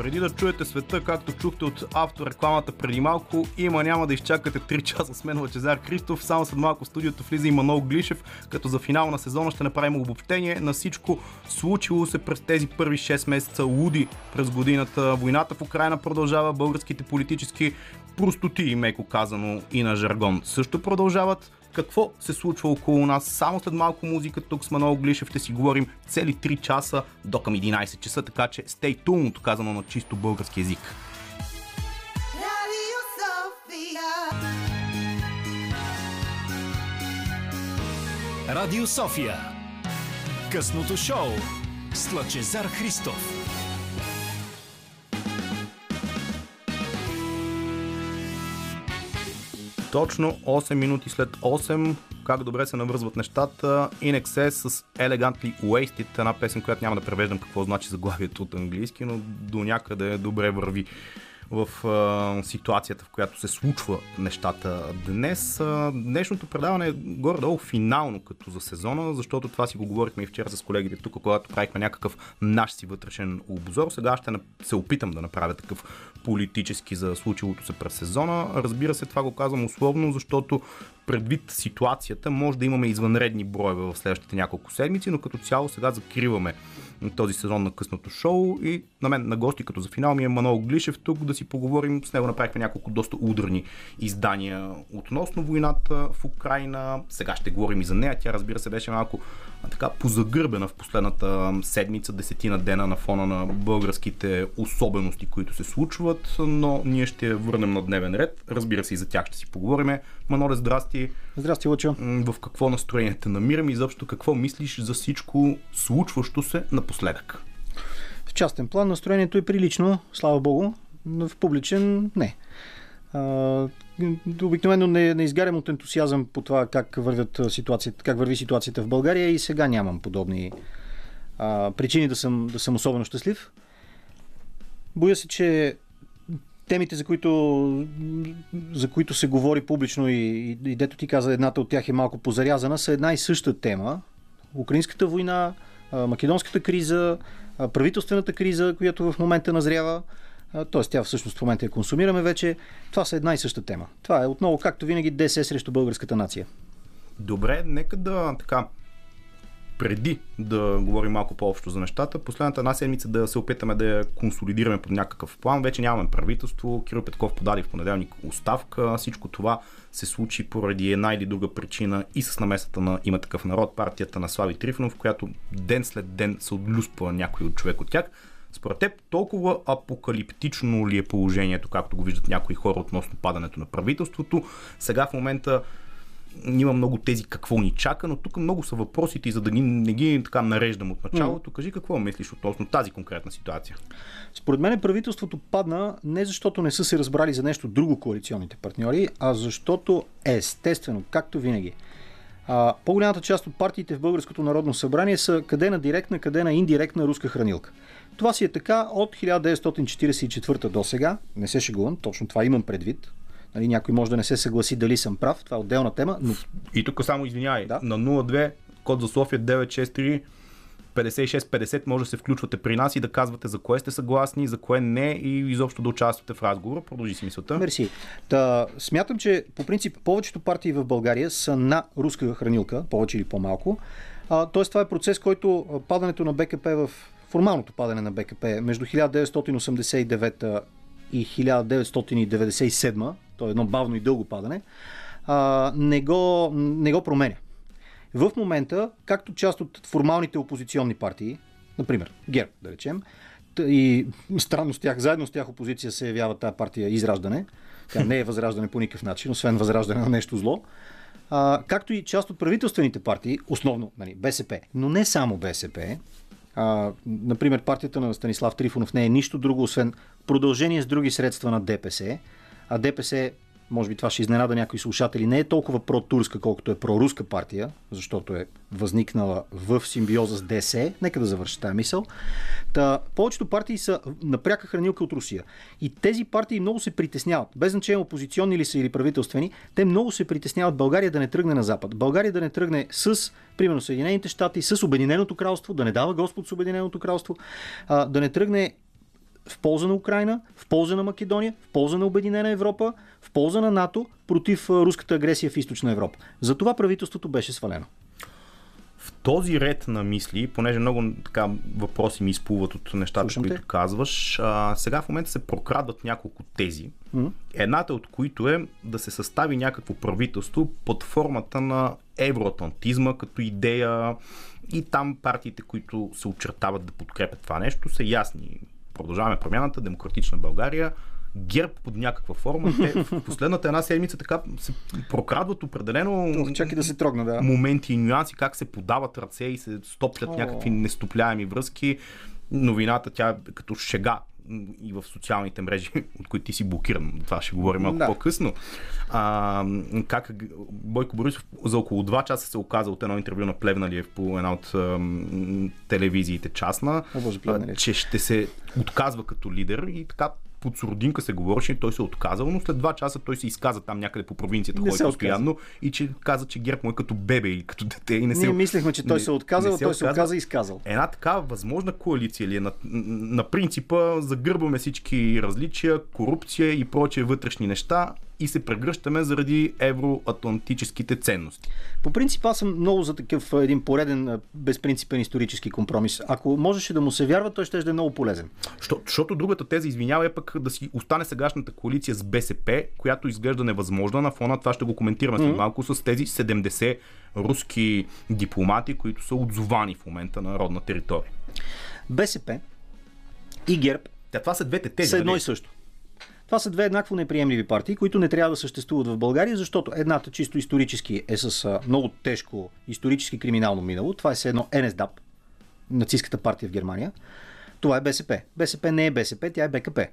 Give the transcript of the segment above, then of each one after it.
Преди да чуете света, както чухте от авторекламата преди малко, има няма да изчакате 3 часа с мен Лачезар Христов. Само след малко в студиото влиза и Манол Глишев, като за финал на сезона ще направим обобщение на всичко случило се през тези първи 6 месеца луди през годината. Войната в Украина продължава, българските политически простоти, меко казано и на жаргон, също продължават какво се случва около нас. Само след малко музика тук с Манол Глишев ще си говорим цели 3 часа до към 11 часа, така че stay tuned, казано на чисто български язик. Радио София. Късното шоу с Лъчезар Христов. Точно 8 минути след 8, как добре се навързват нещата. In Excess с Elegantly Wasted, една песен, която няма да превеждам какво значи заглавието от английски, но до някъде добре върви в а, ситуацията, в която се случва нещата днес. А, днешното предаване е горе-долу финално като за сезона, защото това си го говорихме и вчера с колегите тук, когато правихме някакъв наш си вътрешен обзор. Сега ще се опитам да направя такъв политически за случилото се през сезона. Разбира се, това го казвам условно, защото предвид ситуацията може да имаме извънредни броеве в следващите няколко седмици, но като цяло сега закриваме този сезон на късното шоу и на мен на гости като за финал ми е Манол Глишев тук да си поговорим. С него направихме няколко доста ударни издания относно войната в Украина. Сега ще говорим и за нея. Тя разбира се беше малко така позагърбена в последната седмица, десетина дена на фона на българските особености, които се случват, но ние ще я върнем на дневен ред. Разбира се и за тях ще си поговорим. Маноле, здрасти. Здрасти, Лъчо. В какво настроение те намираме и заобщо какво мислиш за всичко случващо се напоследък? В частен план настроението е прилично, слава богу, но в публичен не. Обикновено не, не изгарям от ентусиазъм по това как, вървят ситуацията, как върви ситуацията в България и сега нямам подобни а, причини да съм, да съм особено щастлив. Боя се, че темите, за които, за които се говори публично и, и, и дето ти каза, едната от тях е малко позарязана, са една и съща тема. Украинската война, македонската криза, правителствената криза, която в момента назрява. Т.е. тя всъщност в момента я консумираме вече. Това са една и съща тема. Това е отново, както винаги, ДС срещу българската нация. Добре, нека да така преди да говорим малко по-общо за нещата, последната една седмица да се опитаме да я консолидираме под някакъв план. Вече нямаме правителство. Кирил Петков подаде в понеделник оставка. Всичко това се случи поради една или друга причина и с намесата на има такъв народ, партията на Слави Трифонов, която ден след ден се отлюспва някой от човек от тях. Според теб, толкова апокалиптично ли е положението, както го виждат някои хора относно падането на правителството? Сега в момента има много тези какво ни чака, но тук много са въпросите и за да ги, не ги така нареждам от началото, кажи какво мислиш относно тази конкретна ситуация. Според мен правителството падна не защото не са се разбрали за нещо друго коалиционните партньори, а защото естествено, както винаги, а, по-голямата част от партиите в Българското народно събрание са къде на директна, къде на индиректна руска хранилка. Това си е така от 1944 до сега. Не се шегувам, точно това имам предвид. Нали, някой може да не се съгласи дали съм прав, това е отделна тема. Но... И тук само извинявай, да? на 02, код за София 963, 56-50 може да се включвате при нас и да казвате за кое сте съгласни, за кое не и изобщо да участвате в разговора. Продължи си мисълта. Мерси. Та, смятам, че по принцип повечето партии в България са на руска хранилка, повече или по-малко. тоест това е процес, който падането на БКП в формалното падане на БКП между 1989 и 1997, то е едно бавно и дълго падане, а, не, го, не го променя. В момента, както част от формалните опозиционни партии, например ГЕРБ, да речем, и странно с тях, заедно с тях опозиция се явява тази партия Израждане. Тя не е възраждане по никакъв начин, освен възраждане на нещо зло. А, както и част от правителствените партии, основно нали, БСП, но не само БСП, а, например, партията на Станислав Трифонов не е нищо друго, освен продължение с други средства на ДПС, а ДПС може би това ще изненада някои слушатели, не е толкова про-турска, колкото е про-руска партия, защото е възникнала в симбиоза с ДС. Нека да завърша тази мисъл. Та, повечето партии са на пряка хранилка от Русия. И тези партии много се притесняват. Без значение опозиционни ли са или правителствени, те много се притесняват България да не тръгне на Запад. България да не тръгне с, примерно, Съединените щати, с Обединеното кралство, да не дава Господ с Обединеното кралство, да не тръгне в полза на Украина, в полза на Македония, в полза на Обединена Европа, в полза на НАТО против руската агресия в източна Европа. Затова правителството беше свалено. В този ред на мисли, понеже много така въпроси ми изплуват от нещата, Слушам които те. казваш, а, сега в момента се прокрадват няколко тези. Mm-hmm. Едната от които е да се състави някакво правителство под формата на евроатлантизма като идея и там партиите, които се очертават да подкрепят това нещо, са ясни. Продължаваме промяната, Демократична България, ГЕРБ под някаква форма. Те в последната една седмица така се прокрадват определено Ох, чакай да се трогна, да. моменти и нюанси, как се подават ръце и се стоплят О. някакви нестопляеми връзки. Новината тя като шега и в социалните мрежи, от които ти си блокиран. Това ще говорим малко да. по-късно. А, как Бойко Борисов за около 2 часа се оказа от едно интервю на Плевналиев по една от ам, телевизиите частна, О, Боже, че ще се отказва като лидер и така под сурдинка се говореше, той се е отказал, но след два часа той се изказа там някъде по провинцията, ходи постоянно и че каза, че Герб му е като бебе или като дете и не се... Ние мислехме, че той не, се е отказал, се той се отказа. и изказал. Една такава възможна коалиция ли е? На, на принципа загърбваме всички различия, корупция и прочие вътрешни неща и се прегръщаме заради евроатлантическите ценности. По принцип аз съм много за такъв един пореден безпринципен исторически компромис. Ако можеше да му се вярва, той ще да е много полезен. Що, защото другата теза, извинява, е пък да си остане сегашната коалиция с БСП, която изглежда невъзможна. На фона това ще го коментираме след малко с тези 70 руски дипломати, които са отзовани в момента на родна територия. БСП и ГЕРБ. Та, това са двете тези. Са едно нали? и също. Това са две еднакво неприемливи партии, които не трябва да съществуват в България, защото едната чисто исторически е с много тежко исторически криминално минало. Това е едно НСДАП, нацистската партия в Германия. Това е БСП. БСП не е БСП, тя е БКП.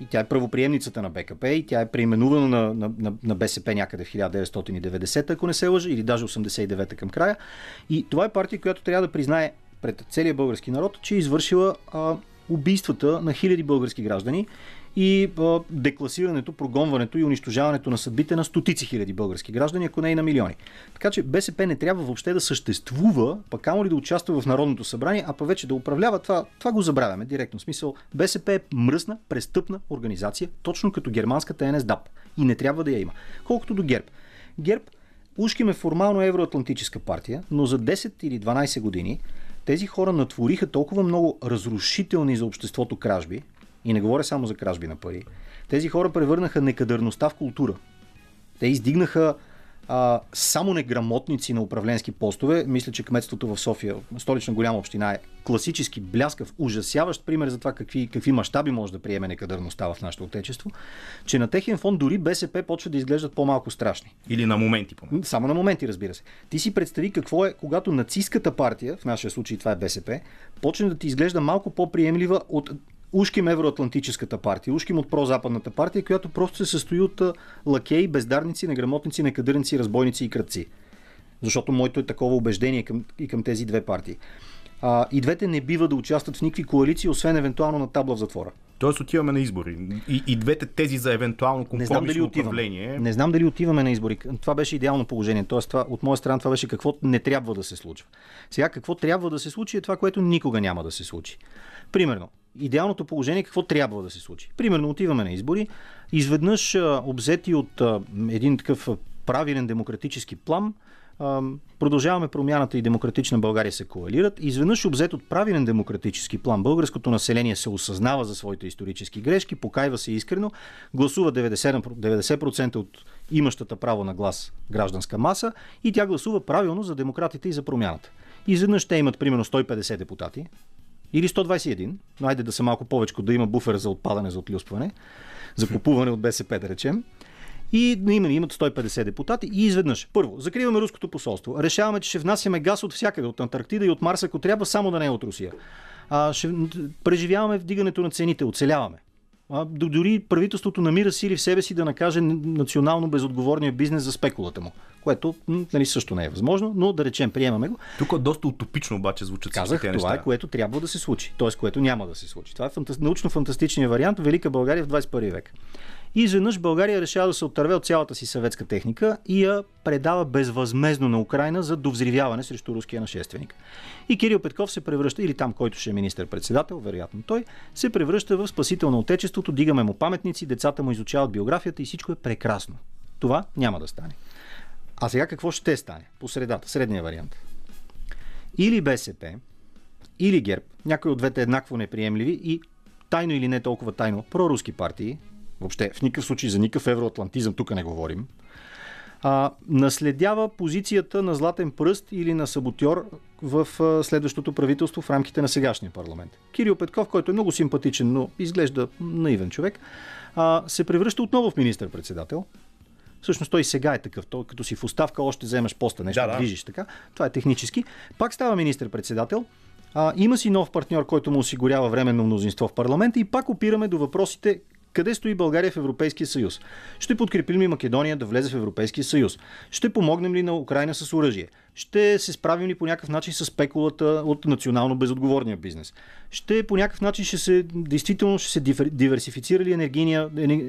И тя е правоприемницата на БКП и тя е преименувана на, на, на, на БСП някъде в 1990, ако не се лъжа, или даже 89-та към края. И това е партия, която трябва да признае пред целия български народ, че е извършила а, убийствата на хиляди български граждани и декласирането, прогонването и унищожаването на съдбите на стотици хиляди български граждани, ако не и на милиони. Така че БСП не трябва въобще да съществува, пък камо ли да участва в Народното събрание, а пък вече да управлява, това, това го забравяме директно. В смисъл, БСП е мръсна, престъпна организация, точно като германската НСДАП. И не трябва да я има. Колкото до ГЕРБ. ГЕРБ Ушким е формално евроатлантическа партия, но за 10 или 12 години тези хора натвориха толкова много разрушителни за обществото кражби, и не говоря само за кражби на пари, тези хора превърнаха некадърността в култура. Те издигнаха а, само неграмотници на управленски постове. Мисля, че кметството в София, столична голяма община, е класически бляскав, ужасяващ пример за това какви, какви мащаби може да приеме некадърността в нашето отечество, че на техен фон дори БСП почва да изглеждат по-малко страшни. Или на моменти. По Само на моменти, разбира се. Ти си представи какво е, когато нацистската партия, в нашия случай това е БСП, почне да ти изглежда малко по-приемлива от ушким евроатлантическата партия, ушким от прозападната партия, която просто се състои от лакеи, бездарници, неграмотници, некадърници, разбойници и кръци. Защото моето е такова убеждение към, и към тези две партии. А, и двете не бива да участват в никакви коалиции, освен евентуално на табла в затвора. Тоест отиваме на избори. И, и двете тези за евентуално компромисно управление. Не знам дали отиваме на избори. Това беше идеално положение. Тоест, това, от моя страна това беше какво не трябва да се случва. Сега какво трябва да се случи е това, което никога няма да се случи. Примерно, идеалното положение какво трябва да се случи. Примерно отиваме на избори, изведнъж обзети от един такъв правилен демократически план, продължаваме промяната и демократична България се коалират. Изведнъж обзет от правилен демократически план, българското население се осъзнава за своите исторически грешки, покайва се искрено, гласува 90%, 90% от имащата право на глас гражданска маса и тя гласува правилно за демократите и за промяната. Изведнъж те имат примерно 150 депутати, или 121, но айде да са малко повече, да има буфер за отпадане, за отлюспване, за купуване от БСП, да речем. И именно имат 150 депутати и изведнъж. Първо, закриваме руското посолство. Решаваме, че ще внасяме газ от всякъде, от Антарктида и от Марса, ако трябва, само да не е от Русия. А, ще преживяваме вдигането на цените, оцеляваме. А, дори правителството намира сили в себе си да накаже национално безотговорния бизнес за спекулата му, което нали, също не е възможно, но да речем, приемаме го. Тук е доста утопично обаче звучат Казах, това неща. е което трябва да се случи, т.е. което няма да се случи. Това е фантаст... научно-фантастичният вариант Велика България в 21 век. И изведнъж България решава да се отърве от цялата си съветска техника и я предава безвъзмезно на Украина за довзривяване срещу руския нашественик. И Кирил Петков се превръща, или там, който ще е министър-председател, вероятно той, се превръща в спасител на отечеството, дигаме му паметници, децата му изучават биографията и всичко е прекрасно. Това няма да стане. А сега какво ще стане? По средата, средния вариант. Или БСП, или ГЕРБ, някои от двете еднакво неприемливи и тайно или не толкова тайно, проруски партии, въобще в никакъв случай за никакъв евроатлантизъм тук не говорим, а, наследява позицията на златен пръст или на саботьор в а, следващото правителство в рамките на сегашния парламент. Кирил Петков, който е много симпатичен, но изглежда наивен човек, а, се превръща отново в министър-председател. Всъщност той сега е такъв. Той, като си в оставка още вземаш поста, нещо Да, да. движиш така. Това е технически. Пак става министър-председател. А, има си нов партньор, който му осигурява временно мнозинство в парламента и пак опираме до въпросите къде стои България в Европейския съюз? Ще подкрепим ли Македония да влезе в Европейския съюз? Ще помогнем ли на Украина с оръжие? Ще се справим ли по някакъв начин с спекулата от национално безотговорния бизнес? Ще по някакъв начин ще се, действително ще се диверсифицира ли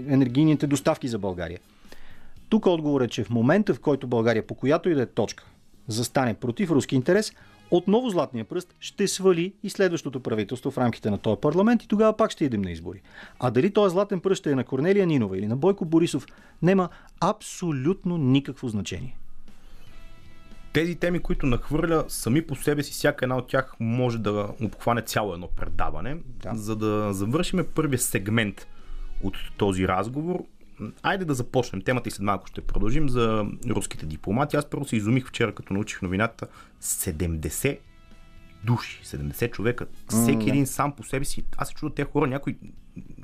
енергийните доставки за България? Тук отговор е, че в момента, в който България по която и да е точка застане против руски интерес, отново Златния пръст ще свали и следващото правителство в рамките на този парламент и тогава пак ще идем на избори. А дали този Златен пръст ще е на Корнелия Нинова или на Бойко Борисов, нема абсолютно никакво значение. Тези теми, които нахвърля, сами по себе си, всяка една от тях може да обхване цяло едно предаване. Да. За да завършим първия сегмент от този разговор, айде да започнем темата и след малко ще продължим за руските дипломати. Аз първо се изумих вчера, като научих новината 70 души, 70 човека. Всеки един сам по себе си. Аз се чудя тези хора, някой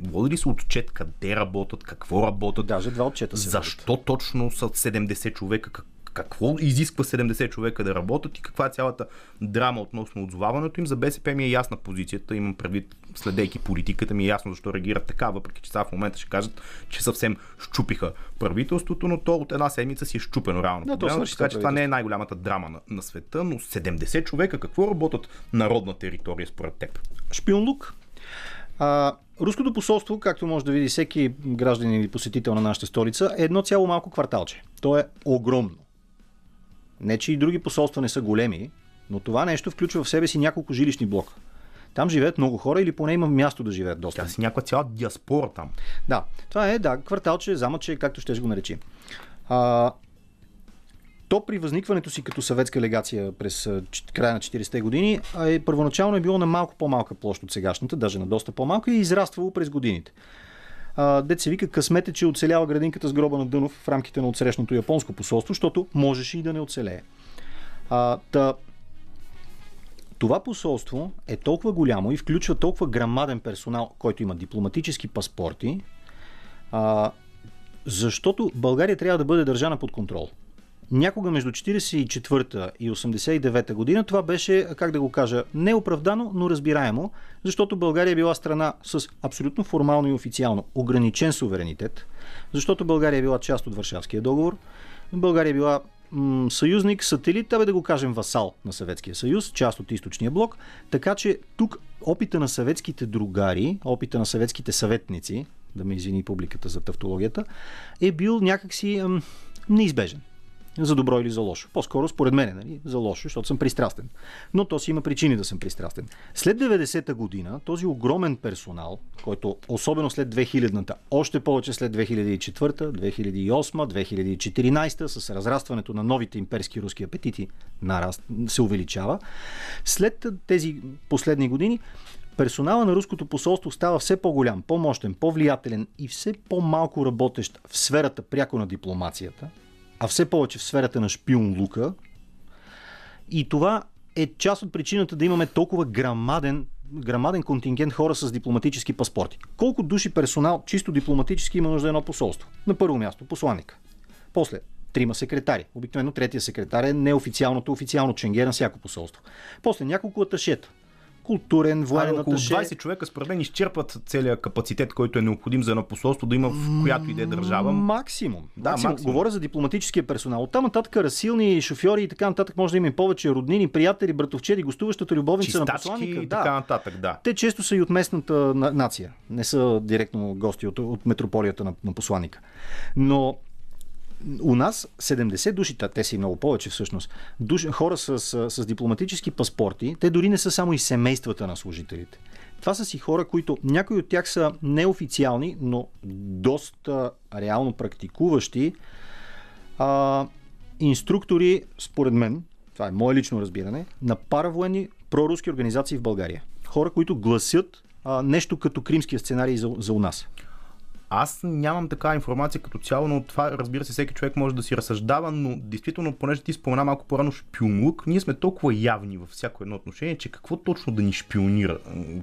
води ли се отчет къде работят, какво работят, Даже два отчета защо точно са 70 човека? Как- Какво изисква 70 човека да работят и каква е цялата драма относно отзоваването им? За БСП ми е ясна позицията, имам предвид, следейки политиката ми е ясно защо реагират така, въпреки че сега в момента ще кажат, че съвсем щупиха правителството, но то от една седмица си е щупено реално. Да, свърши така че това не е най-голямата драма на, на света, но 70 човека какво работят на родна територия според теб? Шпионлук. А, руското посолство, както може да види всеки гражданин или посетител на нашата столица, е едно цяло малко кварталче. То е огромно. Не, че и други посолства не са големи, но това нещо включва в себе си няколко жилищни блока. Там живеят много хора или поне има място да живеят доста. Тя си някаква цяла диаспора там. Да, това е, да, кварталче, замъче, както ще го наречи. А, то при възникването си като съветска легация през края на 40-те години е, първоначално е било на малко по-малка площ от сегашната, даже на доста по-малка и е израствало през годините. Дет се вика късмете, че оцелява градинката с гроба на Дънов в рамките на отсрещното японско посолство, защото можеше и да не оцелее. А, та, това посолство е толкова голямо и включва толкова грамаден персонал, който има дипломатически паспорти, а, защото България трябва да бъде държана под контрол. Някога между 44-та и 89-та година това беше, как да го кажа, неоправдано, но разбираемо, защото България е била страна с абсолютно формално и официално ограничен суверенитет, защото България е била част от Варшавския договор, България е била м- съюзник, сателит, абе да го кажем васал на Съветския съюз, част от източния блок. Така че тук опита на съветските другари, опита на съветските съветници, да ме извини публиката за тавтологията, е бил някакси м- неизбежен. За добро или за лошо. По-скоро, според мен, нали? за лошо, защото съм пристрастен. Но то си има причини да съм пристрастен. След 90-та година, този огромен персонал, който особено след 2000-та, още повече след 2004-та, 2008 2014 с разрастването на новите имперски руски апетити, нараст, се увеличава. След тези последни години, персонала на руското посолство става все по-голям, по-мощен, по-влиятелен и все по-малко работещ в сферата пряко на дипломацията, а все повече в сферата на шпион лука. И това е част от причината да имаме толкова грамаден, грамаден контингент хора с дипломатически паспорти. Колко души персонал, чисто дипломатически, има нужда едно посолство? На първо място, посланник. После, трима секретари. Обикновено третия секретар е неофициалното, официално ченге на всяко посолство. После няколко аташета. Културен, военен около аташе. 20 човека според мен изчерпват целият капацитет, който е необходим за едно посолство да има в която и да е държава. Максимум. Да, максимум. максимум. Говоря за дипломатическия персонал. Оттам нататък расилни шофьори и така нататък може да има и повече роднини, приятели, братовчеди, гостуващата любовница на Чистачки посланника. и Да. така нататък, да. Те често са и от местната на- нация. Не са директно гости от, от метрополията на, на посланника. Но у нас 70 души, те са и много повече всъщност, душ, хора с, с, с дипломатически паспорти, те дори не са само и семействата на служителите. Това са си хора, които някои от тях са неофициални, но доста реално практикуващи а, инструктори, според мен, това е мое лично разбиране, на паравоенни проруски организации в България. Хора, които гласят а, нещо като кримския сценарий за, за у нас. Аз нямам такава информация като цяло, но това, разбира се, всеки човек може да си разсъждава, но действително, понеже ти спомена малко по-рано шпионлук, ние сме толкова явни във всяко едно отношение, че какво точно да ни шпионира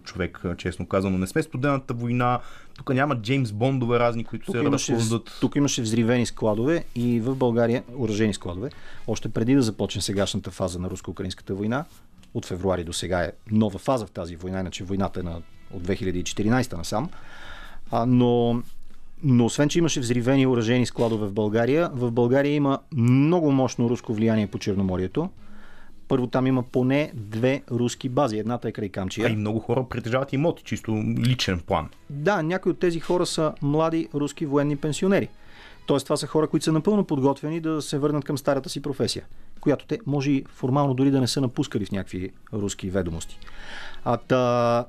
човек, честно казано. Не сме студената война, тук няма Джеймс Бондове разни, които Тук се имаше, тук имаше взривени складове и в България оръжени складове. Още преди да започне сегашната фаза на руско-украинската война, от февруари до сега е нова фаза в тази война, иначе войната е на, от 2014 насам. А, но, но освен, че имаше взривени оръжени складове в България, в България има много мощно руско влияние по Черноморието. Първо там има поне две руски бази. Едната е край Камчия. А и много хора притежават имоти, чисто личен план. Да, някои от тези хора са млади руски военни пенсионери. Тоест, това са хора, които са напълно подготвени да се върнат към старата си професия, която те може и формално дори да не са напускали в някакви руски ведомости. А та,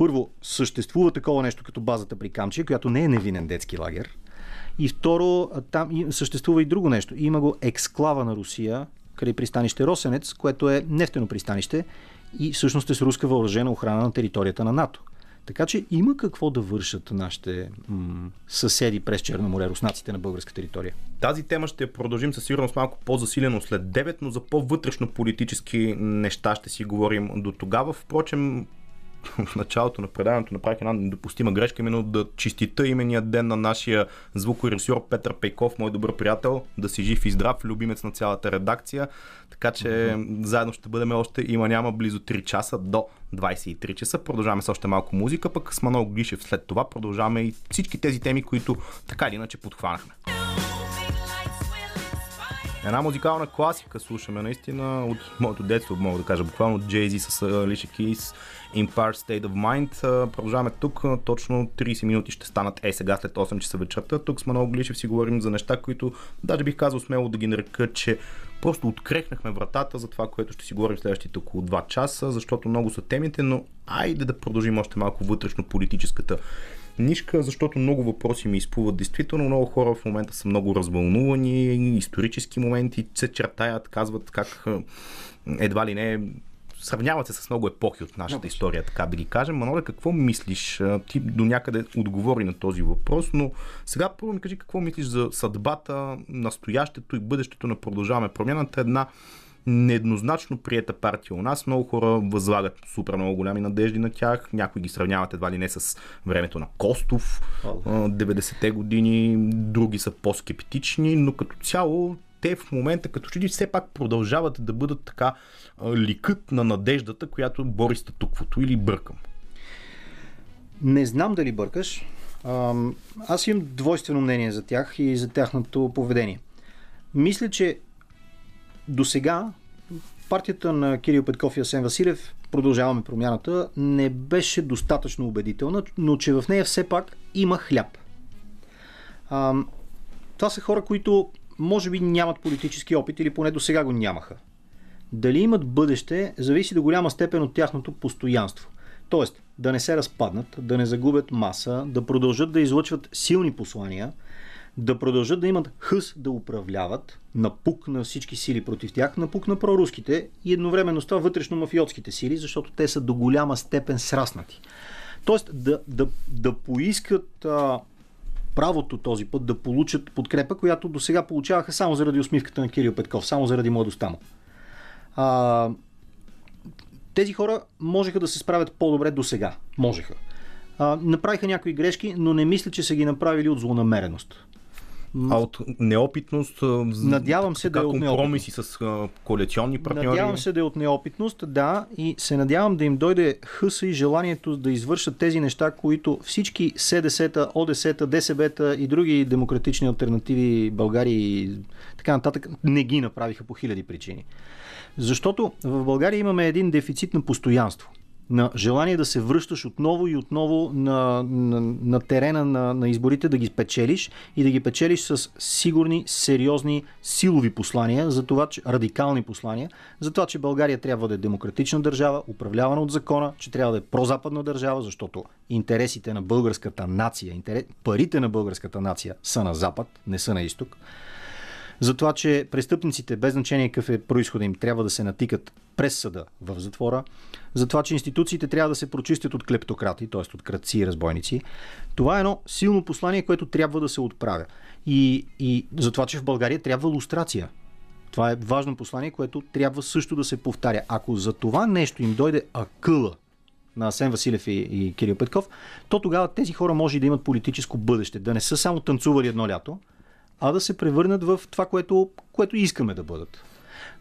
първо, съществува такова нещо като базата при Камчия, която не е невинен детски лагер. И второ, там съществува и друго нещо. Има го ексклава на Русия, край пристанище Росенец, което е нефтено пристанище и всъщност е с руска въоръжена охрана на територията на НАТО. Така че има какво да вършат нашите м- съседи през Черно море, руснаците на българска територия. Тази тема ще продължим със сигурност малко по-засилено след 9, но за по-вътрешно политически неща ще си говорим до тогава. Впрочем, в началото на предаването направих една недопустима грешка, именно да чистита имения ден на нашия звукорежисьор Петър Пейков, мой добър приятел, да си жив и здрав, любимец на цялата редакция. Така че mm-hmm. заедно ще бъдем още има няма близо 3 часа до 23 часа. Продължаваме с още малко музика, пък с Манол Гришев след това продължаваме и всички тези теми, които така или иначе подхванахме. Една музикална класика слушаме наистина от моето детство, мога да кажа буквално от Jay-Z с Alicia Keys Empire State of Mind. Продължаваме тук, точно 30 минути ще станат е сега след 8 часа вечерта. Тук с Манол Глишев си говорим за неща, които даже бих казал смело да ги нарека, че просто открехнахме вратата за това, което ще си говорим следващите около 2 часа, защото много са темите, но айде да продължим още малко вътрешно политическата нишка, защото много въпроси ми изплуват. Действително много хора в момента са много развълнувани, исторически моменти се чертаят, казват как едва ли не сравняват се с много епохи от нашата история, така да ги кажем. Маноле, какво мислиш? Ти до някъде отговори на този въпрос, но сега първо ми кажи какво мислиш за съдбата, настоящето и бъдещето на Продължаваме промяната. Една нееднозначно приета партия у нас. Много хора възлагат супер много голями надежди на тях. Някои ги сравняват едва ли не с времето на Костов, а, 90-те години. Други са по-скептични, но като цяло те в момента, като че ли все пак продължават да бъдат така а, ликът на надеждата, която бори статуквото или бъркам. Не знам дали бъркаш. Аз имам двойствено мнение за тях и за тяхното поведение. Мисля, че до сега партията на Кирил Петков и Асен Василев, продължаваме промяната, не беше достатъчно убедителна, но че в нея все пак има хляб. Ам, това са хора, които може би нямат политически опит или поне до сега го нямаха. Дали имат бъдеще, зависи до голяма степен от тяхното постоянство. Тоест, да не се разпаднат, да не загубят маса, да продължат да излъчват силни послания, да продължат да имат хъс да управляват, напук на всички сили против тях, напук на проруските и едновременно с това вътрешно мафиотските сили, защото те са до голяма степен сраснати. Тоест, да, да, да поискат а, правото този път да получат подкрепа, която до сега получаваха само заради усмивката на Кирил Петков, само заради младостта му. А, тези хора можеха да се справят по-добре до сега. Можеха. А, направиха някои грешки, но не мисля, че са ги направили от злонамереност. А от неопитност, Надявам се да е от компромиси с коалиционни партньори. Надявам се да е от неопитност, да, и се надявам да им дойде хъса и желанието да извършат тези неща, които всички СДС-та, ОДС-та, ДСБ-та и други демократични альтернативи България и така нататък не ги направиха по хиляди причини. Защото в България имаме един дефицит на постоянство на желание да се връщаш отново и отново на, на, на терена на, на изборите, да ги печелиш и да ги печелиш с сигурни, сериозни, силови послания, за това, че, радикални послания, за това, че България трябва да е демократична държава, управлявана от закона, че трябва да е прозападна държава, защото интересите на българската нация, интерес, парите на българската нация са на запад, не са на изток за това, че престъпниците, без значение какъв е происхода им, трябва да се натикат през съда в затвора, за това, че институциите трябва да се прочистят от клептократи, т.е. от кръци и разбойници. Това е едно силно послание, което трябва да се отправя. И, и за това, че в България трябва лустрация. Това е важно послание, което трябва също да се повтаря. Ако за това нещо им дойде акъла на Асен Василев и, и Кирил Петков, то тогава тези хора може да имат политическо бъдеще. Да не са само танцували едно лято, а да се превърнат в това, което, което искаме да бъдат.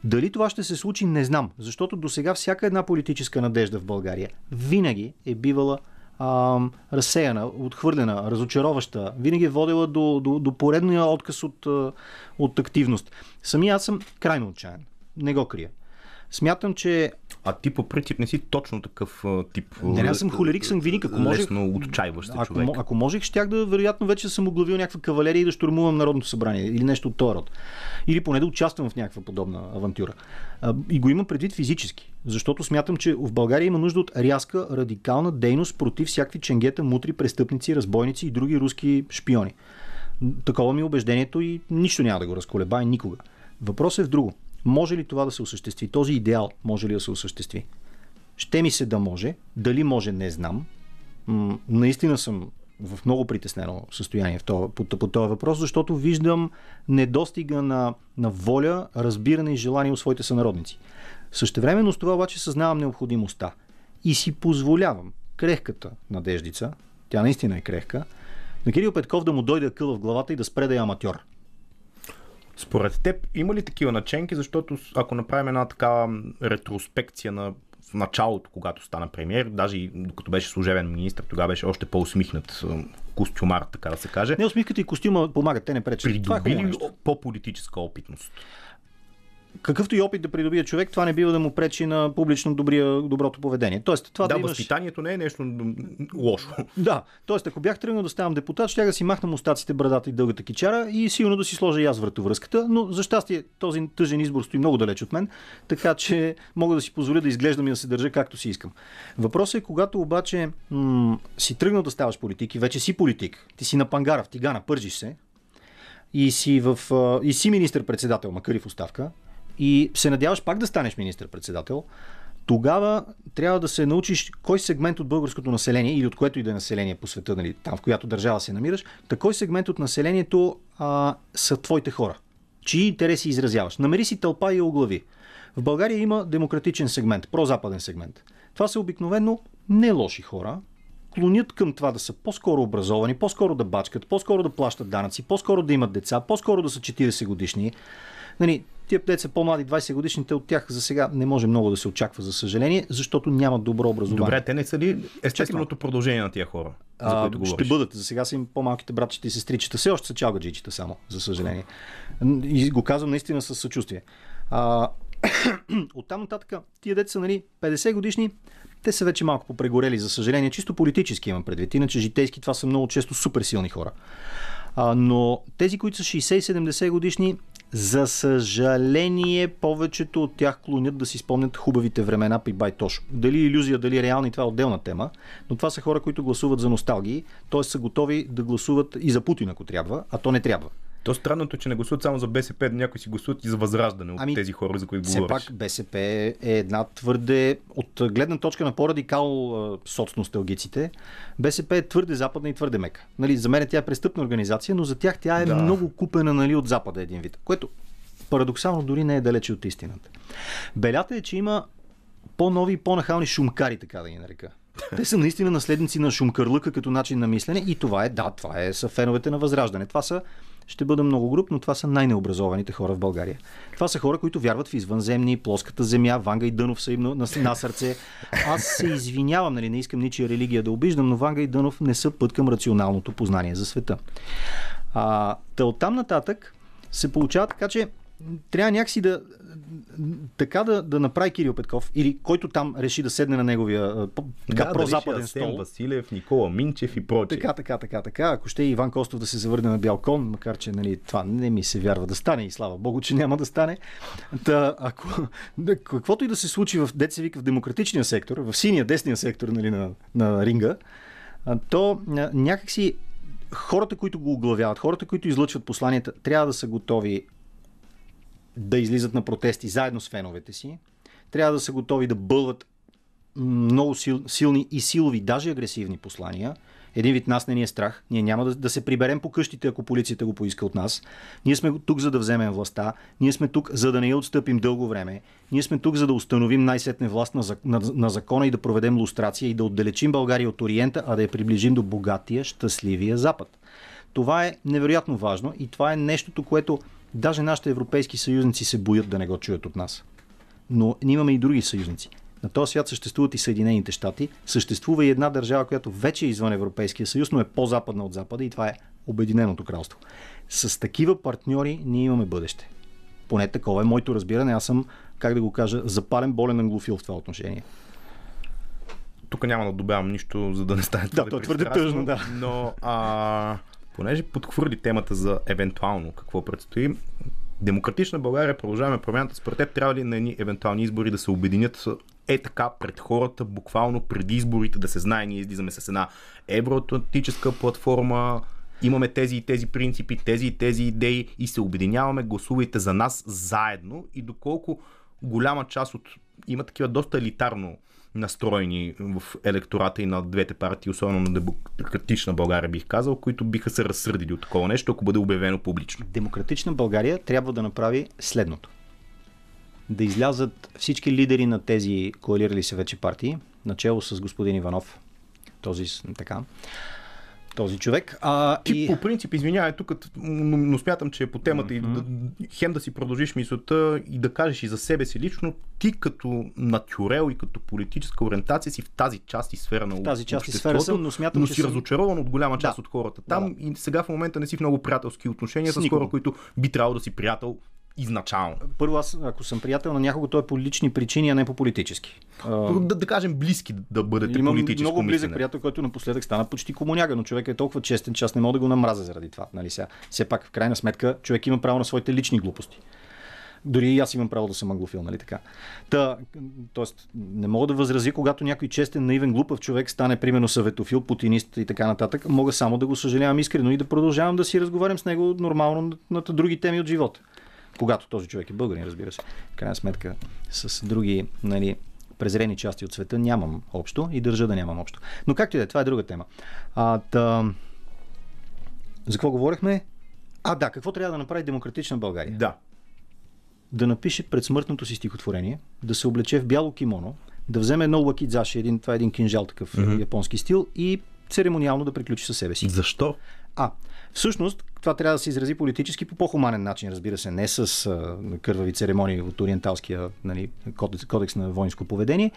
Дали това ще се случи, не знам, защото до сега всяка една политическа надежда в България винаги е бивала а, разсеяна, отхвърлена, разочароваща, винаги е водила до, до, до поредния отказ от, от активност. Сами аз съм крайно отчаян. Не го крия. Смятам, че а ти по принцип не си точно такъв тип. Не, аз съм холерик, съм виник. Ако можех, лесно отчаиващ ако, човек. Ако можех, щях да, вероятно, вече съм оглавил някаква кавалерия и да штурмувам Народното събрание или нещо от този род. Или поне да участвам в някаква подобна авантюра. И го имам предвид физически. Защото смятам, че в България има нужда от рязка, радикална дейност против всякакви ченгета, мутри, престъпници, разбойници и други руски шпиони. Такова ми е убеждението и нищо няма да го разколебае никога. Въпросът е в друго. Може ли това да се осъществи? Този идеал може ли да се осъществи? Ще ми се да може. Дали може, не знам. М- наистина съм в много притеснено състояние в това, по, по този въпрос, защото виждам недостига на, на воля, разбиране и желание от своите сънародници. Същевременно с това обаче съзнавам необходимостта и си позволявам крехката надеждица, тя наистина е крехка, на Кирил Петков да му дойде къл в главата и да спре да е аматьор. Според теб има ли такива наченки, защото ако направим една такава ретроспекция на в началото, когато стана премьер, даже и докато беше служебен министр, тогава беше още по-усмихнат костюмар, така да се каже. Не, усмивката и костюма помагат, те не пречат. Придобили е по-политическа опитност? Какъвто и опит да придобие човек, това не бива да му пречи на публично добрия, доброто поведение. Тоест, това да, да имаш... възпитанието не е нещо лошо. Да, тоест, ако бях тръгнал да ставам депутат, ще да си махна мустаците, брадата и дългата кичара и сигурно да си сложа и аз вратовръзката, но за щастие този тъжен избор стои много далеч от мен, така че мога да си позволя да изглеждам и да се държа както си искам. Въпросът е, когато обаче м- си тръгнал да ставаш политик и вече си политик, ти си на пангара, в тигана, пържиш се, и си, в, и си министър-председател, макар и в оставка, и се надяваш пак да станеш министър-председател, тогава трябва да се научиш кой сегмент от българското население или от което и да е население по света, нали, там в която държава се намираш, такой сегмент от населението а, са твоите хора. Чии интереси изразяваш? Намери си тълпа и оглави. В България има демократичен сегмент, прозападен сегмент. Това са обикновено не лоши хора, клонят към това да са по-скоро образовани, по-скоро да бачкат, по-скоро да плащат данъци, по-скоро да имат деца, по-скоро да са 40 годишни. Нали, Тия деца по-млади, 20 годишните от тях за сега не може много да се очаква, за съжаление, защото нямат добро образование. Добре, те не са ли естественото продължение на тия хора? За а, които ще бъдат. За сега са им по-малките братчета и сестричета. Все още са чалгаджичета само, за съжаление. И го казвам наистина с съчувствие. А, от там нататък, тия деца, нали, 50 годишни, те са вече малко попрегорели, за съжаление. Чисто политически имам предвид. Иначе житейски това са много често супер силни хора. А, но тези, които са 60-70 годишни, за съжаление, повечето от тях клонят да си спомнят хубавите времена при Байтош. Дали иллюзия, дали реални, това е отделна тема, но това са хора, които гласуват за носталгии, т.е. са готови да гласуват и за Путин, ако трябва, а то не трябва. То странното е, че не гласуват само за БСП, някои си гласуват и за възраждане от ами, тези хора, за които говориш. Все пак БСП е една твърде, от гледна точка на по-радикал соцносталгиците, БСП е твърде западна и твърде мека. Нали, за мен тя е престъпна организация, но за тях тя е да. много купена нали, от Запада един вид, което парадоксално дори не е далече от истината. Белята е, че има по-нови и по-нахални шумкари, така да ги нарека Те са наистина наследници на шумкърлъка като начин на мислене и това е, да, това е, са феновете на Възраждане. Това са ще бъда много груп, но това са най-необразованите хора в България. Това са хора, които вярват в извънземни, плоската земя, Ванга и Дънов са им на, на сърце. Аз се извинявам, нали, не искам ничия религия да обиждам, но Ванга и Дънов не са път към рационалното познание за света. А, та оттам нататък се получава така, че трябва някакси да така да, да направи Кирил Петков или който там реши да седне на неговия така, да, прозападен да стол. Василев, Никола Минчев и прочие. Така, така, така, така. Ако ще и Иван Костов да се завърне на бял кон, макар че нали, това не ми се вярва да стане и слава Богу, че няма да стане. Та, ако, каквото и да се случи в вика в демократичния сектор, в синия, десния сектор нали, на, на ринга, то някакси хората, които го оглавяват, хората, които излъчват посланията, трябва да са готови да излизат на протести заедно с феновете си. Трябва да са готови да бълват много сил, силни и силови, даже агресивни послания. Един вид нас не ни е страх. Ние няма да, да се приберем по къщите, ако полицията го поиска от нас. Ние сме тук, за да вземем властта. Ние сме тук, за да не я отстъпим дълго време. Ние сме тук, за да установим най-сетне власт на, на, на закона и да проведем лустрация и да отдалечим България от Ориента, а да я приближим до богатия, щастливия Запад. Това е невероятно важно и това е нещото, което Даже нашите европейски съюзници се боят да не го чуят от нас. Но ние имаме и други съюзници. На този свят съществуват и Съединените щати. Съществува и една държава, която вече е извън Европейския съюз, но е по-западна от Запада и това е Обединеното кралство. С такива партньори ние имаме бъдеще. Поне такова е моето разбиране. Аз съм, как да го кажа, запален болен англофил в това отношение. Тук няма да добавям нищо, за да не стане Да, то е твърде тъжно, да. Но а, понеже подхвърли темата за евентуално какво предстои, Демократична България, продължаваме промяната. Според теб трябва ли на едни евентуални избори да се обединят е така пред хората, буквално преди изборите, да се знае, ние излизаме с една евроатлантическа платформа, имаме тези и тези принципи, тези и тези идеи и се обединяваме, гласувайте за нас заедно и доколко голяма част от има такива доста елитарно настроени в електората и на двете партии, особено на Демократична България, бих казал, които биха се разсърдили от такова нещо, ако бъде обявено публично. Демократична България трябва да направи следното. Да излязат всички лидери на тези коалирали се вече партии, начало с господин Иванов, този така, този човек. А, Ти и... по принцип, извинявай тук, но, но смятам, че е по темата mm-hmm. и да, хем да си продължиш мисълта и да кажеш и за себе си лично, ти като натюрел и като политическа ориентация си в тази част и сфера на В тази част и сфера съм, но смятам, но че си съм... разочарован от голяма част да. от хората там да. и сега в момента не си в много приятелски отношения с, с хора, които би трябвало да си приятел изначално. Първо, аз, ако съм приятел на някого, то е по лични причини, а не по политически. Да, да кажем близки да бъдете Имам политически. много близък мислене. приятел, който напоследък стана почти комуняга, но човек е толкова честен, че аз не мога да го намразя заради това. Нали сега? Все пак, в крайна сметка, човек има право на своите лични глупости. Дори и аз имам право да съм англофил, нали така? Та, тоест, не мога да възрази, когато някой честен, наивен, глупав човек стане, примерно, съветофил, путинист и така нататък. Мога само да го съжалявам искрено и да продължавам да си разговарям с него нормално на, на други теми от живота когато този човек е българин, разбира се. В крайна сметка с други нали, презрени части от света нямам общо и държа да нямам общо. Но както и да е, това е друга тема. А, та... За какво говорихме? А, да, какво трябва да направи демократична България? Да. Да напише пред смъртното си стихотворение, да се облече в бяло кимоно, да вземе едно лакидзаши, един, това е един кинжал такъв mm-hmm. японски стил и церемониално да приключи със себе си. Защо? А, всъщност, това трябва да се изрази политически по по-хуманен начин, разбира се, не с а, кървави церемонии от ориенталския нали, кодекс, на воинско поведение.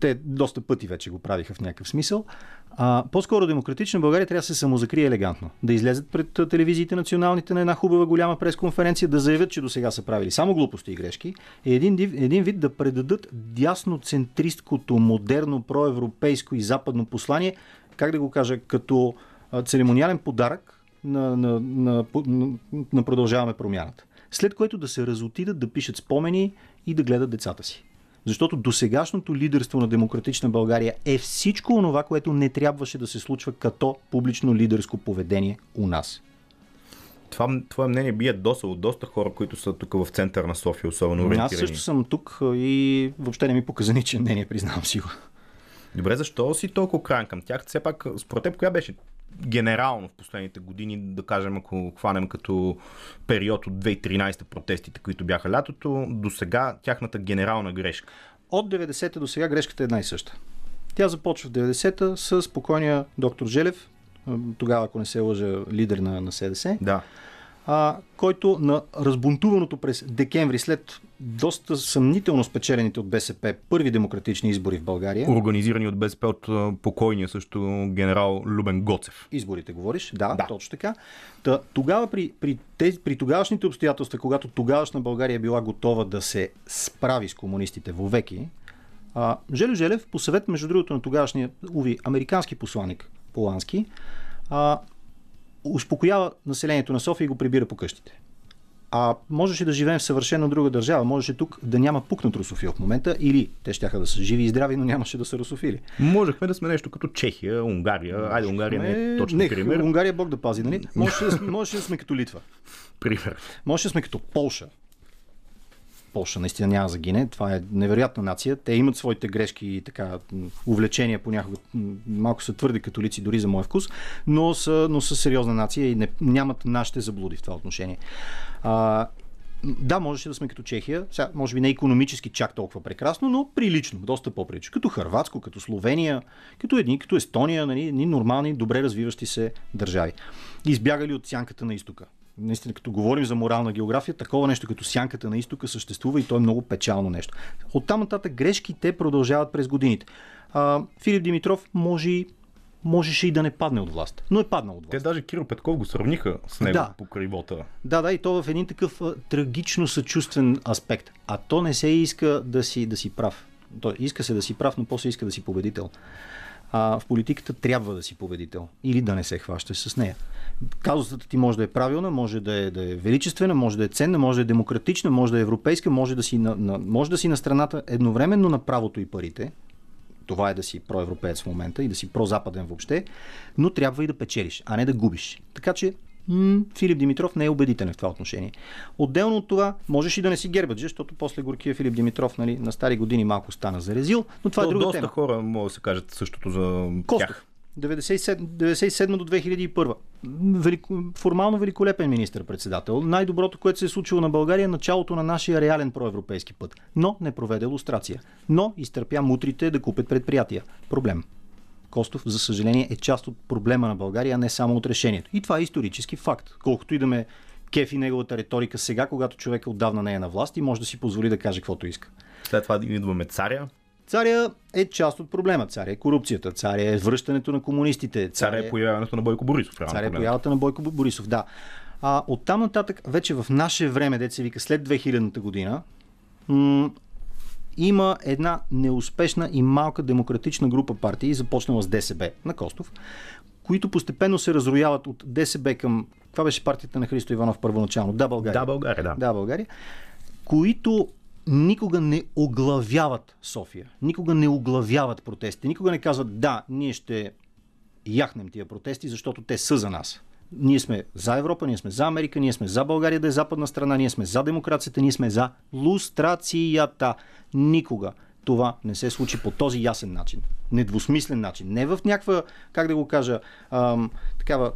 Те доста пъти вече го правиха в някакъв смисъл. А, по-скоро демократична България трябва да се самозакрие елегантно. Да излезат пред телевизиите националните на една хубава голяма пресконференция, да заявят, че до сега са правили само глупости и грешки. И един, един вид да предадат дясноцентристкото, модерно, проевропейско и западно послание, как да го кажа, като церемониален подарък на, на, на, на, на продължаваме промяната. След което да се разотидат, да пишат спомени и да гледат децата си. Защото досегашното лидерство на демократична България е всичко онова, което не трябваше да се случва като публично лидерско поведение у нас. Това твое мнение бие доста от доста хора, които са тук в център на София, особено ориентирани. Аз също съм тук и въобще не ми показа ниче мнение, признавам си го. Добре, защо си толкова крайен към тях? Все пак, според теб, коя беше генерално в последните години, да кажем, ако хванем като период от 2013 протестите, които бяха лятото, до сега тяхната генерална грешка? От 90-та до сега грешката е една и съща. Тя започва в 90-та с спокойния доктор Желев, тогава, ако не се лъжа, лидер на, на СДС. Да. А, който на разбунтуваното през декември, след доста съмнително спечелените от БСП първи демократични избори в България. Организирани от БСП от покойния също генерал Любен Гоцев. Изборите говориш, да, да. точно така. Та, тогава при, при, тези, при тогавашните обстоятелства, когато тогавашна България била готова да се справи с комунистите вовеки, а, Желю Желев, по съвет, между другото, на тогавашния, уви, американски посланник Полански, а, успокоява населението на София и го прибира по къщите. А можеше да живеем в съвършено друга държава. Можеше тук да няма пукнат русофил в момента или те ще да са живи и здрави, но нямаше да са русофили. Можехме да сме нещо като Чехия, Унгария. Айде, Унгария не е точно не, пример. Унгария Бог да пази, нали? Можеше, да, можеше да сме като Литва. Пример. Можеше да сме като Полша. Польша наистина няма загине. Това е невероятна нация. Те имат своите грешки и така увлечения понякога. Малко са твърди католици, дори за мой вкус, но са, но са сериозна нация и не, нямат нашите заблуди в това отношение. А, да, можеше да сме като Чехия, сега, може би не економически чак толкова прекрасно, но прилично, доста по-прилично. Като Харватско, като Словения, като едни, като Естония, нали, нормални, добре развиващи се държави. Избягали от сянката на изтока наистина, като говорим за морална география, такова нещо като сянката на изтока съществува и то е много печално нещо. От там нататък грешките продължават през годините. А, Филип Димитров може можеше и да не падне от власт. Но е паднал от власт. Те даже Киро Петков го сравниха с него да. по кривота. Да, да, и то в един такъв а, трагично съчувствен аспект. А то не се иска да си, да си прав. То иска се да си прав, но после иска да си победител. А, в политиката трябва да си победител или да не се хващаш с нея казусата ти може да е правилна, може да е, да е величествена, може да е ценна, може да е демократична, може да е европейска, може да си на, на, може да си на страната едновременно на правото и парите. Това е да си проевропеец в момента и да си прозападен въобще, но трябва и да печелиш, а не да губиш. Така че м- Филип Димитров не е убедителен в това отношение. Отделно от това, можеш и да не си гербаджи, защото после горкия Филип Димитров нали, на стари години малко стана зарезил, но това е То, е друга доста тема. хора могат да се кажат същото за Костов. тях. 97, 97 до 2001. Велико, формално великолепен министр-председател. Най-доброто, което се е случило на България е началото на нашия реален проевропейски път. Но не проведе лустрация. Но изтърпя мутрите да купят предприятия. Проблем. Костов, за съжаление, е част от проблема на България, а не само от решението. И това е исторически факт. Колкото и да ме кефи неговата риторика сега, когато човек отдавна не е на власт и може да си позволи да каже каквото иска. След това идваме царя, Царя е част от проблема. Царя е корупцията. Царя е връщането на комунистите. Царя, царя е появяването на Бойко Борисов. Царя е появата на Бойко Борисов, да. А от там нататък, вече в наше време, деца вика след 2000-та година, м- има една неуспешна и малка демократична група партии, започнала с ДСБ на Костов, които постепенно се разрояват от ДСБ към... Това беше партията на Христо Иванов първоначално. Да, България. Да, България, да. Да, България. Които никога не оглавяват София, никога не оглавяват протестите, никога не казват да, ние ще яхнем тия протести, защото те са за нас. Ние сме за Европа, ние сме за Америка, ние сме за България да е западна страна, ние сме за демокрацията, ние сме за лустрацията. Никога това не се случи по този ясен начин. Недвусмислен начин. Не в някаква, как да го кажа, ам, такава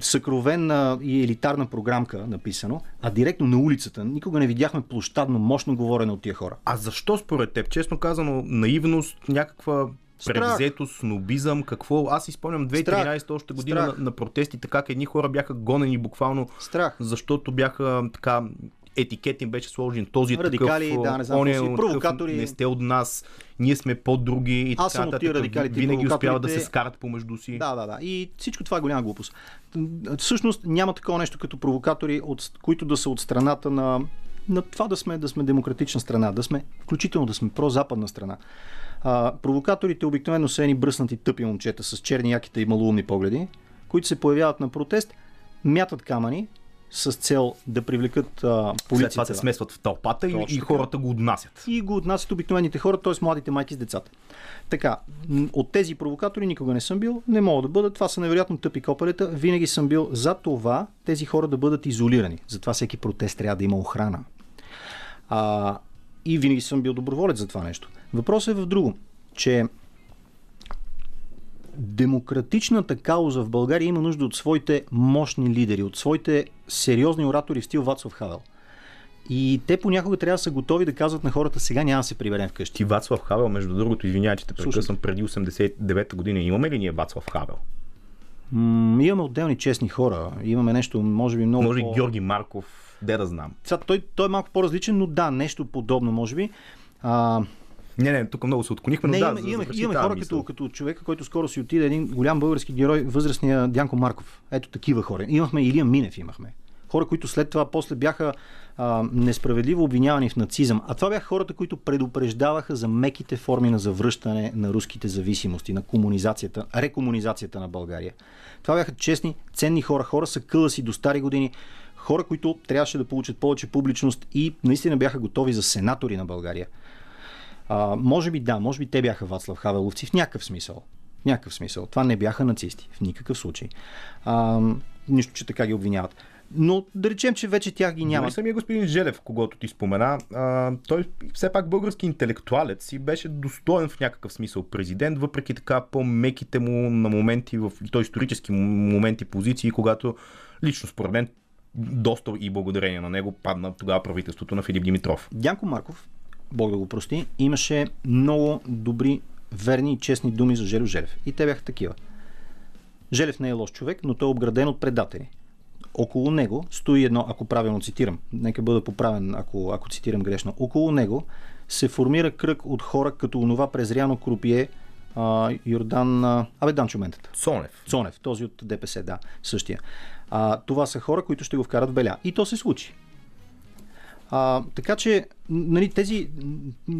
съкровенна и елитарна програмка написано, а директно на улицата. Никога не видяхме площадно, мощно говорене от тия хора. А защо според теб? Честно казано, наивност, някаква превзето, снобизъм, какво? Аз изпомням 2013 още година на, на протестите, как едни хора бяха гонени буквално, Страх. защото бяха така етикет им беше сложен. Този е радикали, такъв, да, не знам, е, провокатори. не сте от нас, ние сме по-други и Аз така нататък. Радикалите, Винаги успяват да се скарат помежду си. Да, да, да. И всичко това е голяма глупост. Всъщност няма такова нещо като провокатори, от, които да са от страната на, на това да сме, да сме демократична страна, да сме, включително да сме прозападна страна. А, провокаторите обикновено са едни бръснати тъпи момчета с черни яките и малоумни погледи, които се появяват на протест, мятат камъни, с цел да привлекат а, полицията. След това се смесват в тълпата и, и хората го отнасят. И го отнасят обикновените хора, т.е. младите майки с децата. Така, от тези провокатори никога не съм бил, не мога да бъда. Това са невероятно тъпи копалета. Винаги съм бил за това тези хора да бъдат изолирани. Затова всеки протест трябва да има охрана. А, и винаги съм бил доброволец за това нещо. Въпросът е в друго, че демократичната кауза в България има нужда от своите мощни лидери, от своите сериозни оратори в стил Вацлав Хавел. И те понякога трябва да са готови да казват на хората, сега няма да се приберем вкъщи. Ти Вацлав Хавел, между другото, извинявай, че те прекъсвам преди 89-та година. Имаме ли ние Вацлав Хавел? М, имаме отделни честни хора. Имаме нещо, може би много. Може по- Георги Марков, де да знам. Сега, той, той е малко по-различен, но да, нещо подобно, може би. А, Не, не, тук много се отклонихме, но не, да, имаме, имаме, имаме хора мисъл. като, като човека, който скоро си отиде, един голям български герой, възрастния Дянко Марков. Ето такива хора. Имахме Илия Минев, имахме. Хора, които след това после бяха а, несправедливо обвинявани в нацизъм. А това бяха хората, които предупреждаваха за меките форми на завръщане на руските зависимости, на комунизацията, рекомунизацията на България. Това бяха честни, ценни хора. Хора са къла си до стари години. Хора, които трябваше да получат повече публичност и наистина бяха готови за сенатори на България. А, може би да, може би те бяха Вацлав Хавеловци в някакъв смисъл. В някакъв смисъл. Това не бяха нацисти. В никакъв случай. А, нищо, че така ги обвиняват. Но да речем, че вече тях ги няма. Дори самия господин Желев, когато ти спомена, а, той все пак български интелектуалец и беше достоен в някакъв смисъл президент, въпреки така по-меките му на моменти, в той исторически моменти, позиции, когато лично според мен доста и благодарение на него падна тогава правителството на Филип Димитров. Дянко Марков, Бог да го прости, имаше много добри, верни и честни думи за Желю Желев. И те бяха такива. Желев не е лош човек, но той е обграден от предатели. Около него стои едно, ако правилно цитирам, нека бъда поправен, ако, ако цитирам грешно, около него се формира кръг от хора като онова презряно крупие а, Йордан, а, абе Данчо Ментата. Цонев. Цонев, този от ДПС, да, същия. А, това са хора, които ще го вкарат в беля. И то се случи. А, така че, нали, тези,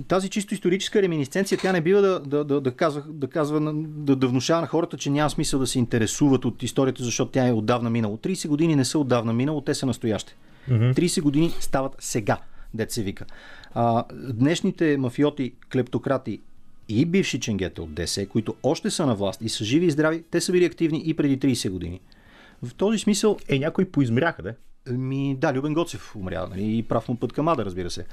тази чисто историческа реминисценция, тя не бива да, да, да, да, казва, да, казва, на- да, да внушава на хората, че няма смисъл да се интересуват от историята, защото тя е отдавна минало. 30 години не са отдавна минало, те са настоящи. 30 години стават сега, дет се вика. А, днешните мафиоти, клептократи и бивши ченгета от ДС, които още са на власт и са живи и здрави, те са били активни и преди 30 години. В този смисъл, Е, някои поизмряха, да? Ми, да, Любен Гоцев умря, нали, и прав му път към Ада, разбира се.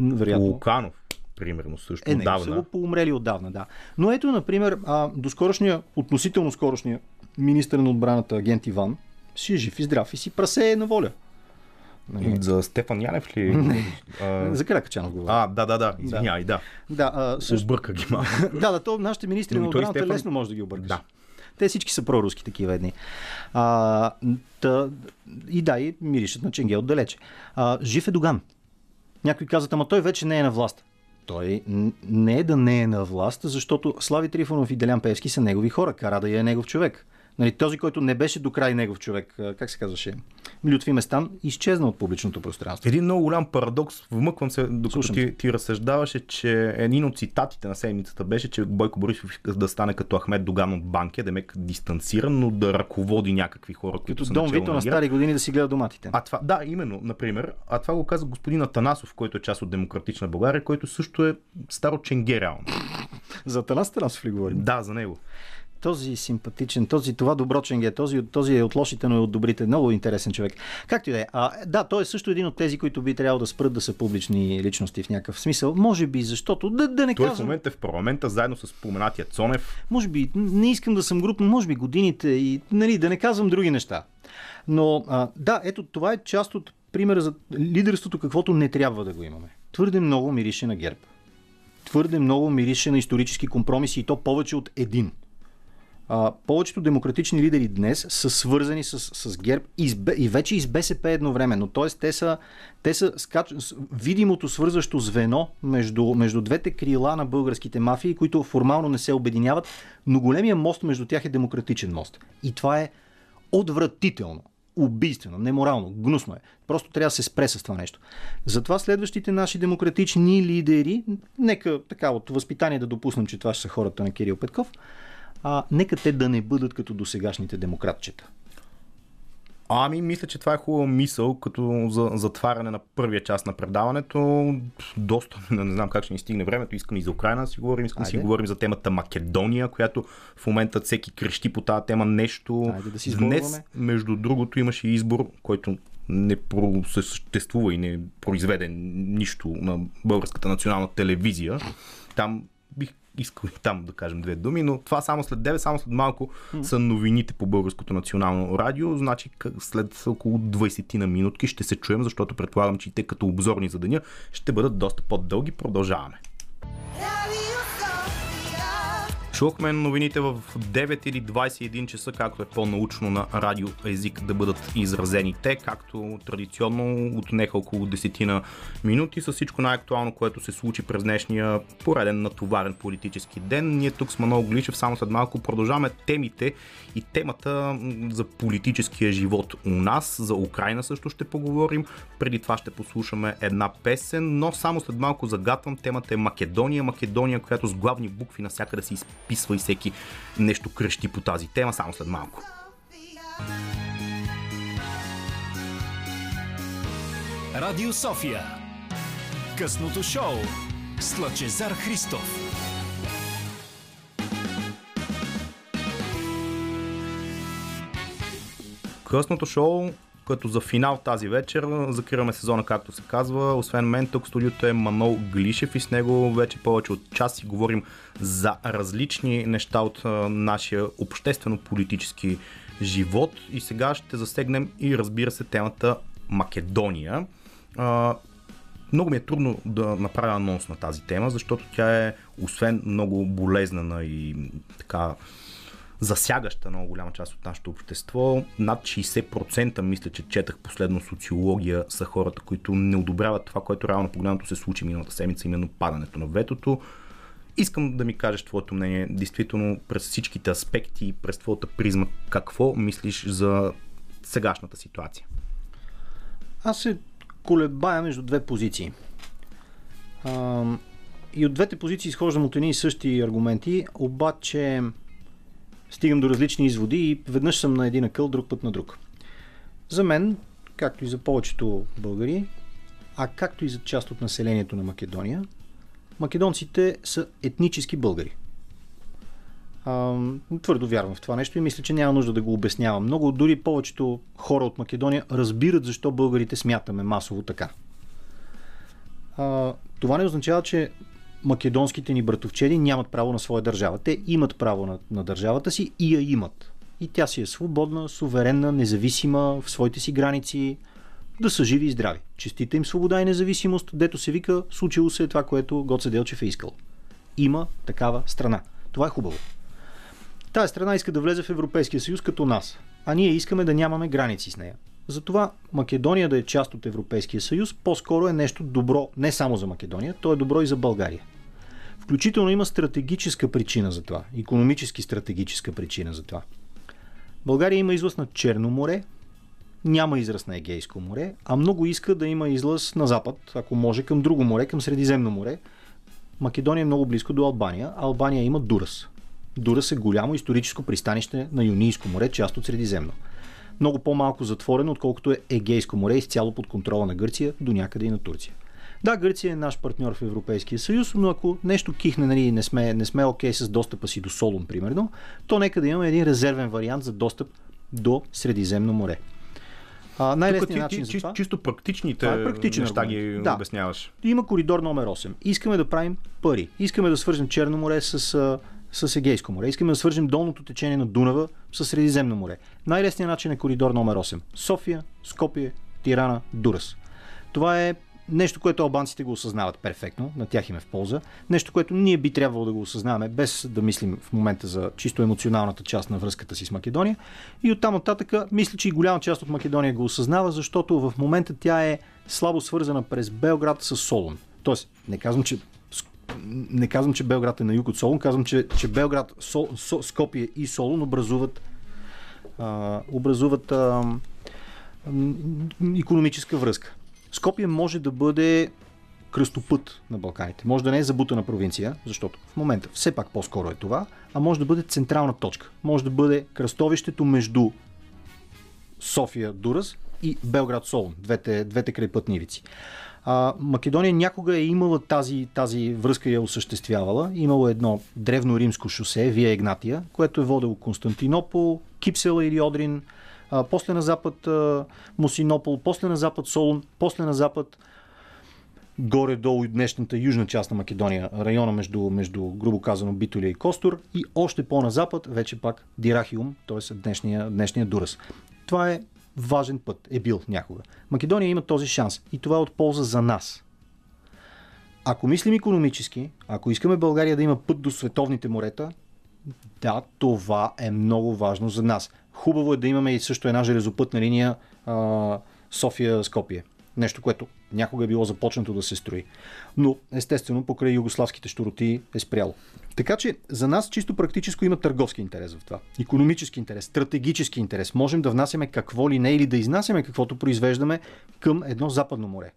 Вероятно. Луканов, примерно, също Е, не, са го поумрели отдавна, да. Но ето, например, а, доскорошния, относително скорошния министър на отбраната агент Иван си е жив и здрав и си прасе на воля. Нали? За Стефан Янев ли? А, За Каракачанов говоря. А, да, да, да, извинявай, да. Да, а, също, Обърка ги малко. да, да, то нашите министри Но на отбраната Стефан- лесно може да ги объркаш. Да. Те всички са проруски такива едни. А, та, и да, и миришат на Ченге отдалече. А, жив е Доган. Някой казват, ама той вече не е на власт. Той не е да не е на власт, защото Слави Трифонов и Делян Певски са негови хора. Карадая е негов човек. Нали, този, който не беше до край негов човек, как се казваше, Лютви Местан, изчезна от публичното пространство. Един много голям парадокс, вмъквам се, докато Слушам ти, ти разсъждаваше, че един от цитатите на седмицата беше, че Бойко Борисов да стане като Ахмед Доган от Банкия, да ме дистанциран, но да ръководи някакви хора, които Като са Дон начало Вито на ГЕРБ. стари години да си гледа доматите. А това, да, именно, например. А това го каза господин Атанасов, който е част от Демократична България, който също е старо ченге реално. За Танас Танасов ли говорим? Да, за него. Този симпатичен, този, това добро ченге, този, този е от лошите, но е от добрите. Много интересен човек. Както и да е. А, да, той е също един от тези, които би трябвало да спрат да са публични личности в някакъв смисъл. Може би, защото, да, да не Той в казвам, момента е в парламента, заедно с споменатия Цонев. може би, не искам да съм груп, но може би годините и, нали, да не казвам други неща. Но, а, да, ето, това е част от примера за лидерството, каквото не трябва да го имаме. Твърде много мирише на ГЕРБ. Твърде много мирише на исторически компромиси и то повече от един. А, повечето демократични лидери днес са свързани с, с ГЕРБ и, и вече и с БСП едновременно. Тоест, те са, те са скач... видимото свързващо звено между, между двете крила на българските мафии, които формално не се обединяват, но големия мост между тях е демократичен мост. И това е отвратително, убийствено, неморално, гнусно е. Просто трябва да се спре с това нещо. Затова следващите наши демократични лидери, нека така от възпитание да допуснем, че това ще са хората на Кирил Петков, а, нека те да не бъдат като досегашните демократчета. Ами, мисля, че това е хубава мисъл, като за затваряне на първия част на предаването. Доста, не знам как ще ни стигне времето. Искам и за Украина да си говорим, искам да си говорим за темата Македония, която в момента всеки крещи по тази тема нещо. Айде да си Днес, между другото, имаше избор, който не съществува и не произведе нищо на българската национална телевизия. Там искал и там да кажем две думи, но това само след 9, само след малко mm-hmm. са новините по Българското национално радио. Значи след около 20 на минутки ще се чуем, защото предполагам, че и те като обзорни за деня ще бъдат доста по-дълги. Продължаваме. Чухме новините в 9 или 21 часа, както е по-научно на радио език да бъдат изразени те, както традиционно отнеха около 10 на минути с всичко най-актуално, което се случи през днешния пореден натоварен политически ден. Ние тук с Манол Гличев само след малко продължаваме темите и темата за политическия живот у нас, за Украина също ще поговорим. Преди това ще послушаме една песен, но само след малко загатвам темата е Македония. Македония, която с главни букви навсякъде се изписва записва и всеки нещо кръщи по тази тема, само след малко. Радио София. Късното шоу с Лъчезар Христов. Късното шоу като за финал тази вечер закриваме сезона, както се казва. Освен мен, тук студиото е Манол Глишев и с него вече повече от час си говорим за различни неща от нашия обществено-политически живот. И сега ще засегнем и разбира се темата Македония. Много ми е трудно да направя анонс на тази тема, защото тя е, освен много болезнена и така засягаща много голяма част от нашето общество. Над 60% мисля, че четах последно социология са хората, които не одобряват това, което реално погледнато се случи миналата седмица, именно падането на ветото. Искам да ми кажеш твоето мнение, действително през всичките аспекти, през твоята призма, какво мислиш за сегашната ситуация? Аз се колебая между две позиции. и от двете позиции изхождам от едни и същи аргументи, обаче стигам до различни изводи и веднъж съм на един акъл, друг път на друг. За мен, както и за повечето българи, а както и за част от населението на Македония, македонците са етнически българи. А, твърдо вярвам в това нещо и мисля, че няма нужда да го обяснявам. Много, дори повечето хора от Македония разбират защо българите смятаме масово така. А, това не означава, че македонските ни братовчеди нямат право на своя държава. Те имат право на, на държавата си и я имат. И тя си е свободна, суверенна, независима в своите си граници, да са живи и здрави. Честита им свобода и независимост, дето се вика, случило се това, което Гоце Делчев е искал. Има такава страна. Това е хубаво. Тая страна иска да влезе в Европейския съюз като нас, а ние искаме да нямаме граници с нея. Затова Македония да е част от Европейския съюз по-скоро е нещо добро не само за Македония, то е добро и за България. Включително има стратегическа причина за това. Економически стратегическа причина за това. България има излъз на Черно море, няма израз на Егейско море, а много иска да има излъз на запад, ако може, към друго море, към Средиземно море. Македония е много близко до Албания, а Албания има Дурас. Дурас е голямо историческо пристанище на Юнийско море, част от Средиземно. Много по-малко затворено, отколкото е Егейско море, изцяло под контрола на Гърция, до някъде и на Турция. Да, Гърция е наш партньор в Европейския съюз, но ако нещо кихне, нали, не сме, не сме окей okay с достъпа си до Солун, примерно, то нека да имаме един резервен вариант за достъп до Средиземно море. А, най-лесният начин за това... Чисто практичните това е практичен неща ги да. обясняваш. Има коридор номер 8. Искаме да правим пари. Искаме да свържем Черно море с, с Егейско море. Искаме да свържем долното течение на Дунава с Средиземно море. Най-лесният начин е коридор номер 8. София, Скопие, Тирана, Дурас. Това е Нещо, което албанците го осъзнават перфектно, на тях им е в полза. Нещо, което ние би трябвало да го осъзнаваме, без да мислим в момента за чисто емоционалната част на връзката си с Македония. И оттам нататък, мисля, че и голяма част от Македония го осъзнава, защото в момента тя е слабо свързана през Белград с Солун. Тоест, не казвам, че не казвам, че Белград е на юг от Солун, казвам, че, че Белград, Сол, Со, Скопие и Солун образуват, а, образуват а, економическа връзка. Скопие може да бъде кръстопът на Балканите. Може да не е забутана провинция, защото в момента все пак по-скоро е това, а може да бъде централна точка. Може да бъде кръстовището между София Дурас и Белград Солун, двете, двете крайпътни. А, Македония някога е имала тази, тази връзка и е осъществявала. Имало едно древно римско шосе, Вия Игнатия, което е водело Константинопол, Кипсела или Одрин, после на запад а, Мусинопол, после на запад Солун, после на запад горе-долу днешната южна част на Македония, района между, между грубо казано Битолия и Костур и още по-на запад вече пак Дирахиум, т.е. Днешния, днешния Дурас. Това е важен път, е бил някога. Македония има този шанс и това е от полза за нас. Ако мислим економически, ако искаме България да има път до световните морета, да, това е много важно за нас. Хубаво е да имаме и също една железопътна линия София-Скопие. Нещо, което някога е било започнато да се строи. Но, естествено, покрай югославските штороти е спряло. Така че за нас чисто практическо има търговски интерес в това. Економически интерес, стратегически интерес. Можем да внасяме какво ли не или да изнасяме каквото произвеждаме към едно западно море.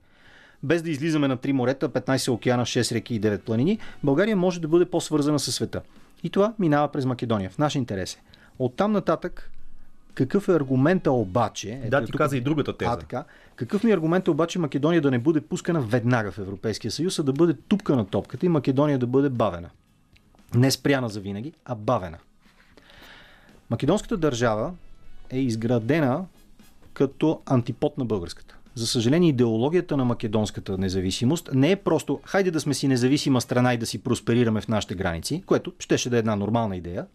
Без да излизаме на три морета, 15 океана, 6 реки и 9 планини, България може да бъде по-свързана с света. И това минава през Македония. В наш интерес е. Оттам нататък какъв е аргумента обаче? Ето, да, ти тук, каза и другата теза. А, така. Какъв ми е аргумента обаче Македония да не бъде пускана веднага в Европейския съюз, а да бъде тупка на топката и Македония да бъде бавена? Не спряна за винаги, а бавена. Македонската държава е изградена като антипод на българската. За съжаление, идеологията на македонската независимост не е просто хайде да сме си независима страна и да си просперираме в нашите граници, което щеше да е една нормална идея,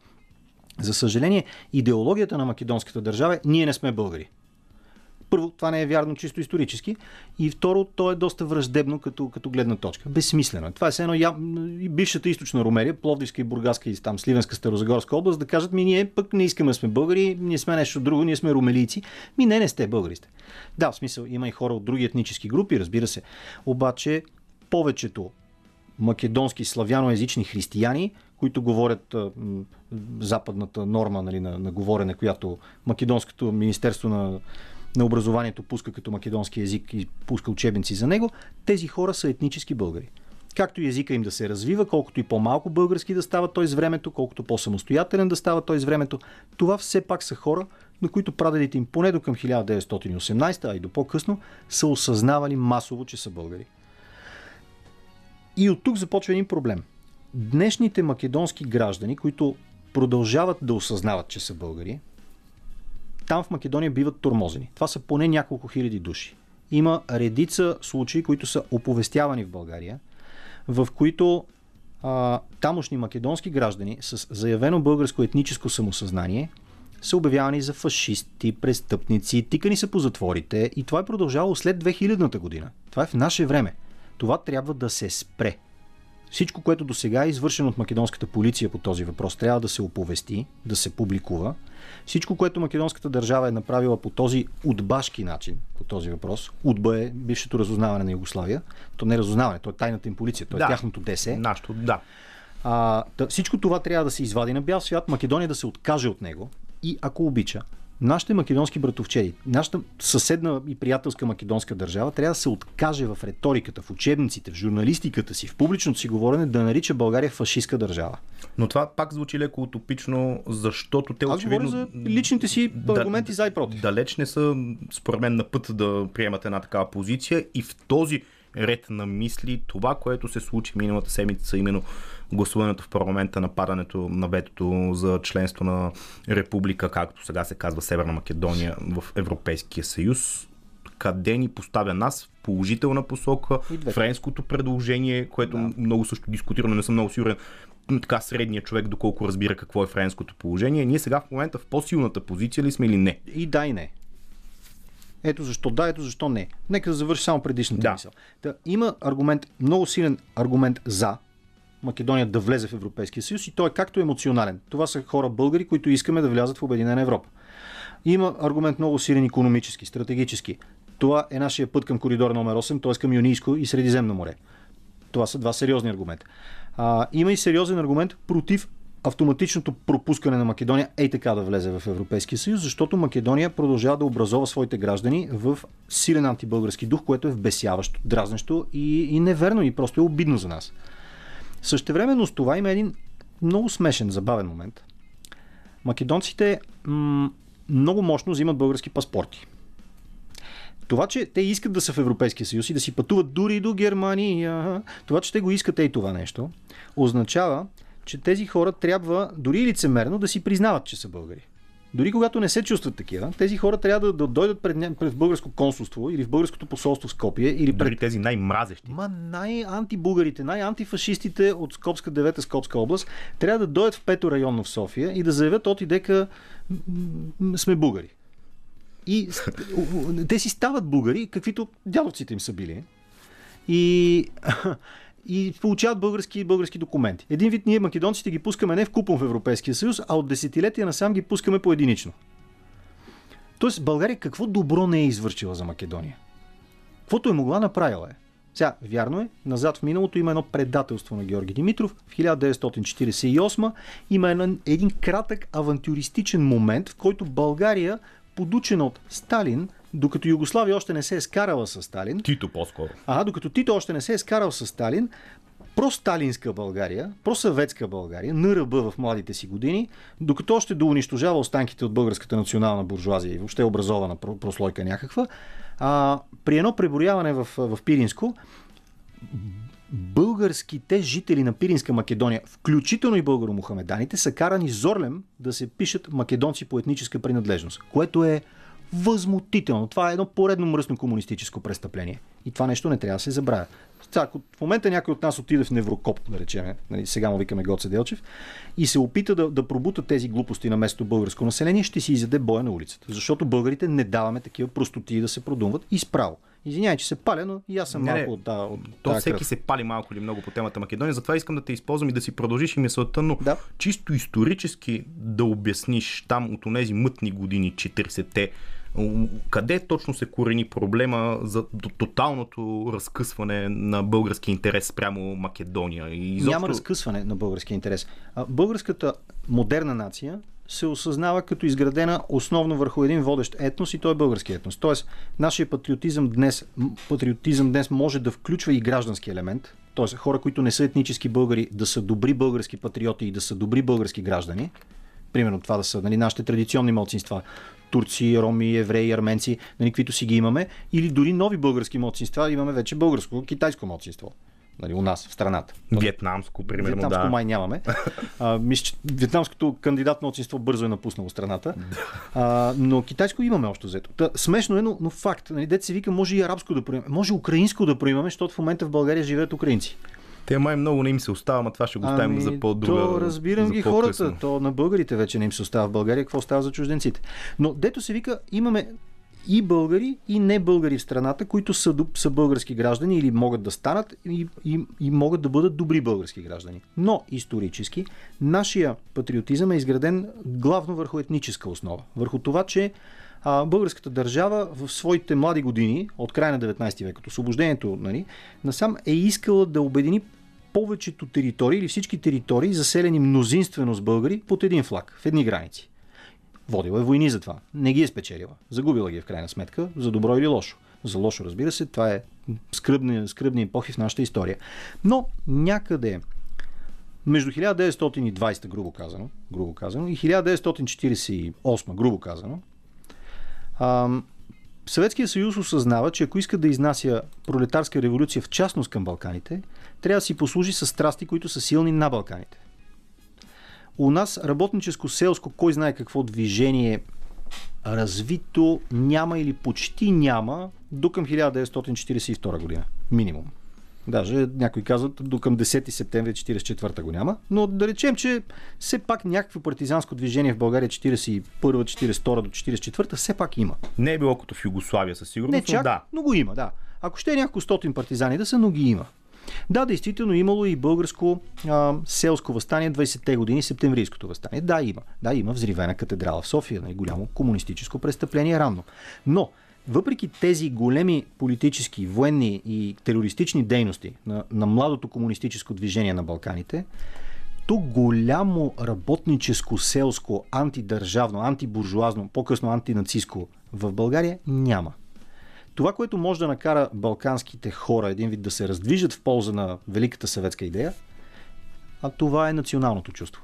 за съжаление, идеологията на македонската държава е ние не сме българи. Първо, това не е вярно чисто исторически. И второ, то е доста враждебно като, като гледна точка. Безсмислено. е. Това е едно я... и бившата източна Румерия, Пловдивска и Бургаска и там Сливенска, Старозагорска област, да кажат ми ние пък не искаме да сме българи, ние сме нещо друго, ние сме румелийци. Ми не, не сте българи сте. Да, в смисъл, има и хора от други етнически групи, разбира се. Обаче, повечето македонски славяноязични християни, които говорят западната норма нали, на, на говорене, която Македонското Министерство на, на образованието пуска като македонски язик и пуска учебници за него, тези хора са етнически българи. Както и езика им да се развива, колкото и по-малко български да става той с времето, колкото по-самостоятелен да става той с времето, това все пак са хора, на които прадедите им поне до към 1918, а и до по-късно, са осъзнавали масово, че са българи. И от тук започва един проблем. Днешните македонски граждани, които продължават да осъзнават, че са българи, там в Македония биват тормозени. Това са поне няколко хиляди души. Има редица случаи, които са оповестявани в България, в които а, тамошни македонски граждани с заявено българско етническо самосъзнание са обявявани за фашисти, престъпници, тикани са по затворите и това е продължавало след 2000-та година. Това е в наше време. Това трябва да се спре. Всичко, което до сега е извършено от македонската полиция по този въпрос, трябва да се оповести, да се публикува. Всичко, което македонската държава е направила по този отбашки начин, по този въпрос, Удба е бившето разузнаване на Югославия, то не е разузнаване, то е тайната им полиция, то е да, тяхното ДС. Нашето, да. А, да, всичко това трябва да се извади на бял свят, Македония да се откаже от него и, ако обича, нашите македонски братовчеди, нашата съседна и приятелска македонска държава трябва да се откаже в риториката, в учебниците, в журналистиката си, в публичното си говорене да нарича България фашистска държава. Но това пак звучи леко утопично, защото те Аз очевидно... за личните си аргументи да, за и против. Далеч не са, според мен, на път да приемат една такава позиция и в този ред на мисли това, което се случи миналата седмица, именно гласуването в парламента на падането на ветото за членство на република, както сега се казва Северна Македония в Европейския съюз, къде ни поставя нас в положителна посока. Френското предложение, което да. много също дискутирано, не съм много сигурен така средният човек, доколко разбира какво е френското положение. Ние сега в момента в по-силната позиция ли сме или не? И да и не. Ето защо да, ето защо не. Нека да завърши само предишната да. мисъл. Да, има аргумент, много силен аргумент за Македония да влезе в Европейския съюз и той е както емоционален. Това са хора българи, които искаме да влязат в Обединена Европа. Има аргумент много силен економически, стратегически. Това е нашия път към коридор номер 8, т.е. към Юнийско и Средиземно море. Това са два сериозни аргумента. А, има и сериозен аргумент против автоматичното пропускане на Македония ей така да влезе в Европейския съюз, защото Македония продължава да образова своите граждани в силен антибългарски дух, което е вбесяващо, дразнещо и, и неверно и просто е обидно за нас. Същевременно с това има един много смешен, забавен момент. Македонците м- много мощно взимат български паспорти. Това, че те искат да са в Европейския съюз и да си пътуват дори до Германия, това, че те го искат и това нещо, означава, че тези хора трябва дори лицемерно да си признават, че са българи. Дори когато не се чувстват такива, тези хора трябва да, да дойдат пред, пред българско консулство или в българското посолство в Скопие. Или пред... Дори тези най-мразещи. Ма най-антибулгарите, най-антифашистите от Скопска 9 Скопска област трябва да дойдат в пето районно в София и да заявят от и дека сме бугари. И те си стават бугари, каквито дядовците им са били. И и получават български, български документи. Един вид ние македонците ги пускаме не в купон в Европейския съюз, а от десетилетия насам ги пускаме по единично. Тоест България какво добро не е извършила за Македония? Каквото е могла направила е. Сега, вярно е, назад в миналото има едно предателство на Георги Димитров. В 1948 има един, един кратък авантюристичен момент, в който България, подучена от Сталин, докато Югославия още не се е скарала с Сталин. Тито по-скоро. А, докато Тито още не се е скарал с Сталин, просталинска България, просъветска България, НРБ в младите си години, докато още да унищожава останките от българската национална буржуазия и въобще образована прослойка някаква, а, при едно преброяване в, в Пиринско, българските жители на Пиринска Македония, включително и българо-мухамеданите, са карани зорлем да се пишат македонци по етническа принадлежност, което е възмутително. Това е едно поредно мръсно комунистическо престъпление. И това нещо не трябва да се забравя. Ако в момента някой от нас отиде в Неврокоп, да речем, нали, сега му викаме Гоце Делчев, и се опита да, да пробута тези глупости на местото българско население, ще си изяде боя на улицата. Защото българите не даваме такива простоти да се продумват и справо. Извинявай, че се паля, но и аз съм не, малко от, да, от То всеки кръв. се пали малко или много по темата Македония, затова искам да те използвам и да си продължиш и мисълта, но да. чисто исторически да обясниш там от тези мътни години, 40-те, къде точно се корени проблема за тоталното разкъсване на български интерес спрямо Македония? И изобщо... Няма разкъсване на български интерес. Българската модерна нация се осъзнава като изградена основно върху един водещ етнос и той е български етнос. Тоест, нашия патриотизъм днес, патриотизъм днес може да включва и граждански елемент, т.е. хора, които не са етнически българи, да са добри български патриоти и да са добри български граждани. Примерно това да са нали, нашите традиционни малцинства турци, роми, евреи, арменци, нали, каквито си ги имаме, или дори нови български младсинства, имаме вече българско, китайско младсинство. Нали, у нас, в страната. Вьетнамско, примерно, Вьетнамско да. май нямаме. А, мисля, че вьетнамското кандидат младсинство бързо е напуснало страната. А, но китайско имаме още взето. Та, смешно е, но, но факт. Нали, дете се вика, може и арабско да проимаме. Може украинско да проимаме, защото в момента в България живеят украинци. Те май много не им се остава, но това ще го оставим ами, за по-друга. То разбирам ги хората. То на българите вече не им се остава в България. Какво става за чужденците? Но дето се вика, имаме и българи, и не българи в страната, които са, са български граждани или могат да станат и, и, и могат да бъдат добри български граждани. Но исторически нашия патриотизъм е изграден главно върху етническа основа. Върху това, че а, българската държава в своите млади години, от края на 19 век, от освобождението, нали, насам е искала да обедини повечето територии или всички територии, заселени мнозинствено с българи, под един флаг, в едни граници. Водила е войни за това. Не ги е спечелила. Загубила ги е в крайна сметка, за добро или лошо. За лошо, разбира се, това е скръбни, скръбни епохи в нашата история. Но някъде между 1920, грубо казано, грубо казано и 1948, грубо казано, ам, Съветския съюз осъзнава, че ако иска да изнася пролетарска революция в частност към Балканите, трябва да си послужи с страсти, които са силни на Балканите. У нас работническо-селско, кой знае какво движение развито няма или почти няма до към 1942 година. Минимум. Даже някои казват до към 10 септември 1944 го няма. Но да речем, че все пак някакво партизанско движение в България 41, 42 до 44 все пак има. Не е било като в Югославия със сигурност, Не чак, но да. но го има, да. Ако ще е няколко стотин партизани да са, но ги има. Да, действително имало и българско а, селско възстание 20-те години, септемврийското възстание. Да, има. Да, има взривена катедрала в София, нали, голямо комунистическо престъпление рано. Но въпреки тези големи политически, военни и терористични дейности на, на младото комунистическо движение на Балканите, то голямо работническо, селско, антидържавно, антибуржуазно, по-късно антинацистско в България няма. Това, което може да накара балканските хора един вид да се раздвижат в полза на великата съветска идея, а това е националното чувство.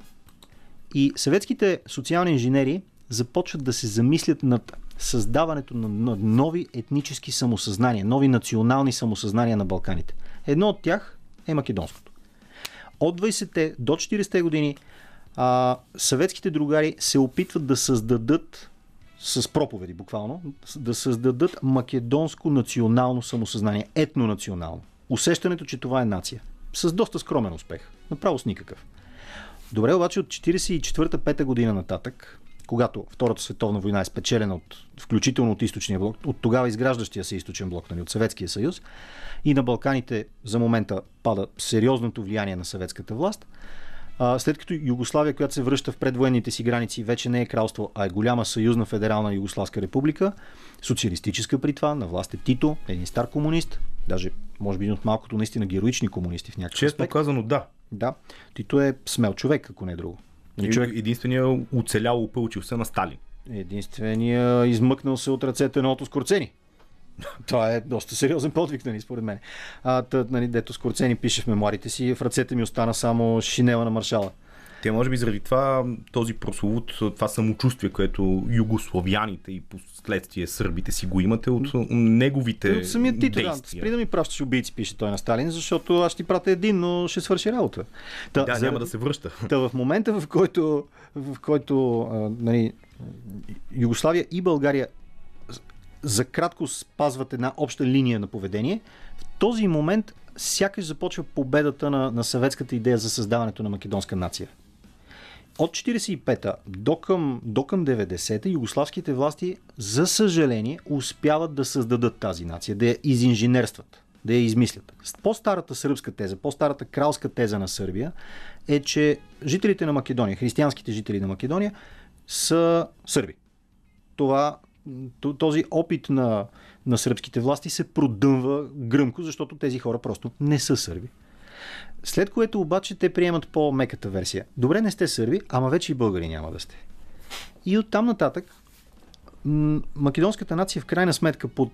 И съветските социални инженери започват да се замислят над създаването на нови етнически самосъзнания, нови национални самосъзнания на Балканите. Едно от тях е македонското. От 20-те до 40-те години а, съветските другари се опитват да създадат с проповеди буквално, да създадат македонско национално самосъзнание, етнонационално. Усещането, че това е нация. С доста скромен успех. Направо с никакъв. Добре, обаче от 44-5 година нататък, когато Втората световна война е спечелена от, включително от източния блок, от тогава изграждащия се източен блок, нали, от Съветския съюз, и на Балканите за момента пада сериозното влияние на съветската власт, а, след като Югославия, която се връща в предвоенните си граници, вече не е кралство, а е голяма съюзна федерална Югославска република, социалистическа при това, на власт е Тито, един стар комунист, даже може би един от малкото наистина героични комунисти в някакъв Често аспект. казано да. Да, Тито е смел човек, ако не е друго. Нали, Човек... Единствения оцелял опълчил се на Сталин. Единствения измъкнал се от ръцете на Ото Скорцени. Това е доста сериозен подвиг, нали, според мен. А, тъ, нали, дето Скорцени пише в мемуарите си, в ръцете ми остана само шинела на маршала. Те може би заради това този прословут, това самочувствие, което югославяните и последствие сърбите си го имате от неговите От самият Тито, да. Спри да ми пращаш убийци, пише той на Сталин, защото аз ще ти пратя един, но ще свърши работа. Та, Да, няма да се връща. Та в момента, в който, в който а, нали, Югославия и България за кратко спазват една обща линия на поведение, в този момент сякаш започва победата на, на съветската идея за създаването на македонска нация. От 45-та до към, до към 90-та югославските власти, за съжаление, успяват да създадат тази нация, да я изинженерстват, да я измислят. По-старата сръбска теза, по-старата кралска теза на Сърбия е, че жителите на Македония, християнските жители на Македония, са сърби. Това, този опит на, на сръбските власти се продъмва гръмко, защото тези хора просто не са сърби. След което обаче те приемат по-меката версия. Добре, не сте сърби, ама вече и българи няма да сте. И оттам нататък македонската нация в крайна сметка под,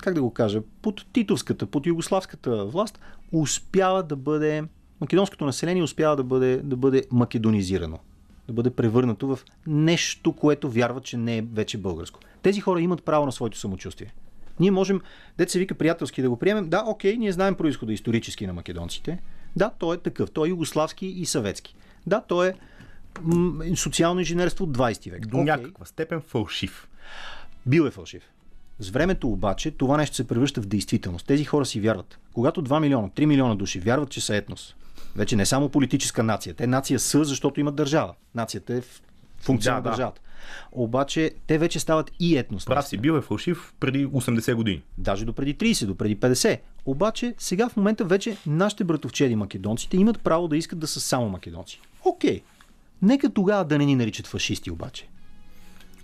как да го кажа, под титовската, под югославската власт успява да бъде, македонското население успява да бъде, да бъде македонизирано. Да бъде превърнато в нещо, което вярва, че не е вече българско. Тези хора имат право на своето самочувствие. Ние можем, дете се вика приятелски да го приемем. Да, окей, ние знаем происхода исторически на македонците. Да, той е такъв. Той е югославски и съветски. Да, той е м- социално инженерство от 20 век. До Окей. някаква степен фалшив. Бил е фалшив. С времето обаче това нещо се превръща в действителност. Тези хора си вярват. Когато 2 милиона, 3 милиона души вярват, че са етнос, вече не само политическа нация, те нация са, защото имат държава. Нацията е функция Да, на да. държавата. Обаче те вече стават и етнос. Прав си, бил е фалшив преди 80 години. Даже до преди 30, до преди 50. Обаче сега в момента вече нашите братовчеди македонците имат право да искат да са само македонци. Окей. Нека тогава да не ни наричат фашисти обаче.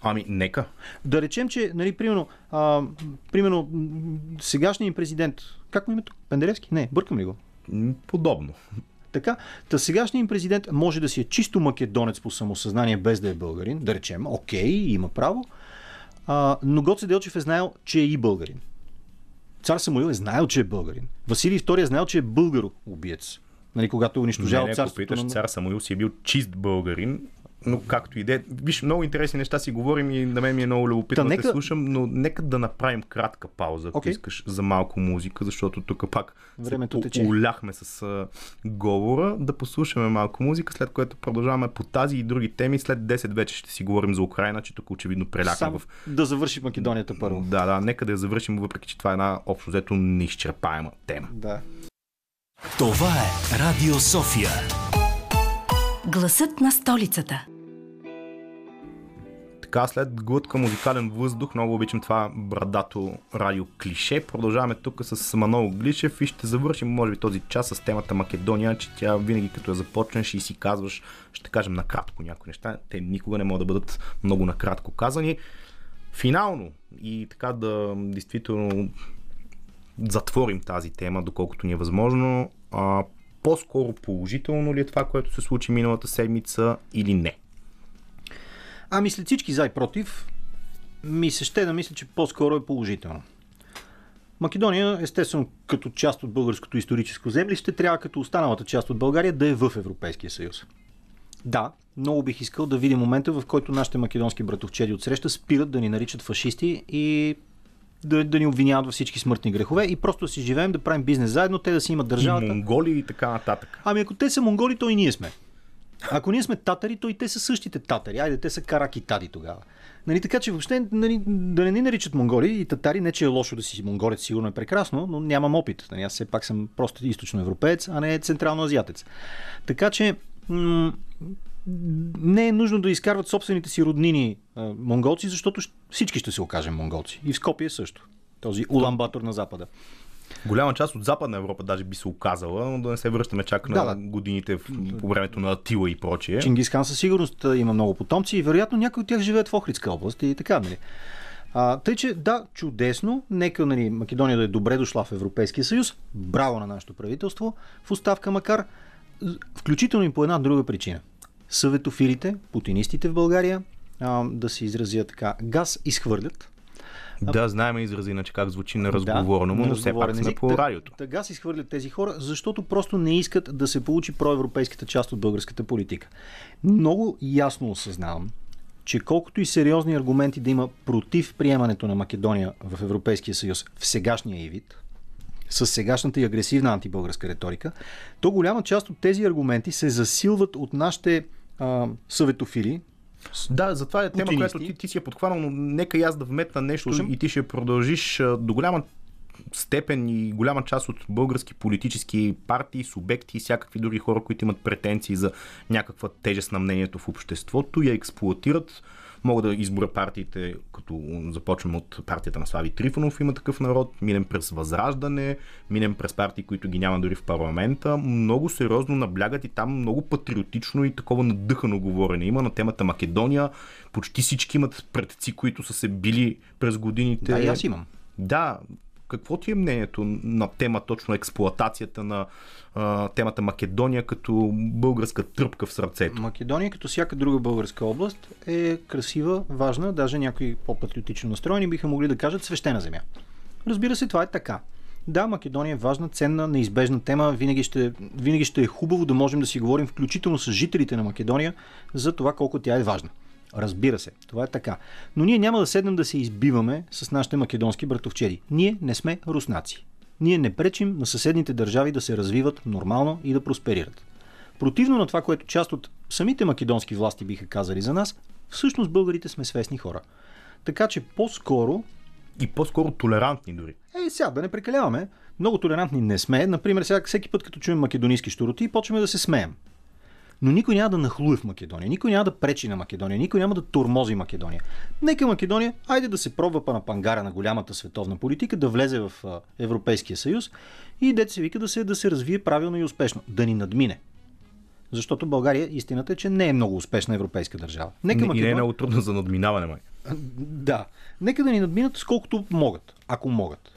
Ами, нека. Да речем, че, нали, примерно, а, примерно сегашният им президент, как му името? Пенделевски? Не, бъркам ли го? Подобно. Така, та сегашният президент може да си е чисто македонец по самосъзнание, без да е българин, да речем, окей, има право, а, но Гоце Делчев е знаел, че е и българин. Цар Самуил е знаел, че е българин. Василий II е знаел, че е българо-убиец. Нали, когато унищожавал Не, ако царството питаш, на... цар Самуил си е бил чист българин, но както и да е. Виж, много интересни неща си говорим и на мен ми е много любопитно да нека- те слушам, но нека да направим кратка пауза, ако искаш, за малко музика, защото тук пак Времето се тече. уляхме с а, говора, да послушаме малко музика, след което продължаваме по тази и други теми. След 10 вече ще си говорим за Украина, че тук очевидно преляхме в да завърши Македонията първо. Да, да, нека да я завършим, въпреки че това е една общо взето неизчерпаема тема. Да. Това е Радио София. Гласът на столицата. Така, след глътка музикален въздух, много обичам това брадато радио клише. Продължаваме тук с Манол Глишев и ще завършим, може би, този час с темата Македония, че тя винаги като я започнеш и си казваш, ще кажем накратко някои неща. Те никога не могат да бъдат много накратко казани. Финално и така да действително затворим тази тема, доколкото ни е възможно. По-скоро положително ли е това, което се случи миналата седмица или не? Ами след всички за и против, ми се ще да мисля, че по-скоро е положително. Македония, естествено, като част от българското историческо землище, трябва като останалата част от България да е в Европейския съюз. Да, много бих искал да видя момента, в който нашите македонски братовчеди от среща спират да ни наричат фашисти и да, да ни обвиняват във всички смъртни грехове и просто да си живеем, да правим бизнес заедно, те да си имат И държавата. монголи и така нататък. Ами ако те са монголи, то и ние сме. Ако ние сме татари, то и те са същите татари. Айде, те са караки тади тогава. Нали, така че въобще нали, да не ни наричат монголи и татари, не че е лошо да си монголец, сигурно е прекрасно, но нямам опит. Нали, аз все пак съм просто източно европеец, а не централно азиатец. Така че м- не е нужно да изкарват собствените си роднини монголци, защото всички ще се окажем монголци. И в Скопие също. Този Улан-Батор на Запада. Голяма част от Западна Европа даже би се оказала, но да не се връщаме чак на да, да. годините в, по времето на Атила и прочие. Чингисхан със сигурност има много потомци и вероятно някои от тях живеят в Охридска област и така, нали? А, тъй, че да, чудесно. Нека нали, Македония да е добре дошла в Европейския съюз. Браво на нашето правителство. В оставка макар, включително и по една друга причина. Съветофилите, путинистите в България, а, да се изразя така, газ изхвърлят да, знаем изрази, иначе как звучи на разговорно, да, но все пак сме по радиото. Тъга си изхвърлят тези хора, защото просто не искат да се получи проевропейската част от българската политика. Много ясно осъзнавам, че колкото и сериозни аргументи да има против приемането на Македония в Европейския съюз в сегашния и вид, с сегашната и агресивна антибългарска риторика, то голяма част от тези аргументи се засилват от нашите а, съветофили, да, затова е тема, която ти, ти си е подхванал, но нека и аз да вметна нещо Слушам. и ти ще продължиш до голяма степен и голяма част от български политически партии, субекти и всякакви други хора, които имат претенции за някаква тежест на мнението в обществото, я експлуатират Мога да изборя партиите, като започвам от партията на Слави Трифонов, има такъв народ, минем през Възраждане, минем през партии, които ги няма дори в парламента. Много сериозно наблягат и там много патриотично и такова надъхано говорене. Има на темата Македония. Почти всички имат предци, които са се били през годините. Да, и аз имам. Да, какво ти е мнението на тема точно експлоатацията на а, темата Македония като българска тръпка в сърцето? Македония, като всяка друга българска област, е красива, важна, даже някои по-патриотично настроени биха могли да кажат свещена земя. Разбира се, това е така. Да, Македония е важна, ценна, неизбежна тема. Винаги ще, винаги ще е хубаво да можем да си говорим, включително с жителите на Македония, за това колко тя е важна. Разбира се, това е така. Но ние няма да седнем да се избиваме с нашите македонски братовчеди. Ние не сме руснаци. Ние не пречим на съседните държави да се развиват нормално и да просперират. Противно на това, което част от самите македонски власти биха казали за нас, всъщност българите сме свестни хора. Така че по-скоро. И по-скоро толерантни дори. Е, сега да не прекаляваме. Много толерантни не сме. Например, сега всеки път, като чуем македонийски щуроти, почваме да се смеем. Но никой няма да нахлуе в Македония, никой няма да пречи на Македония, никой няма да тормози Македония. Нека Македония, айде да се пробва па на пангара на голямата световна политика, да влезе в Европейския съюз и дете се вика да се, да се развие правилно и успешно, да ни надмине. Защото България, истината е, че не е много успешна европейска държава. Нека Македон... И не е много трудно за надминаване, май. Да. Нека да ни надминат сколкото могат, ако могат.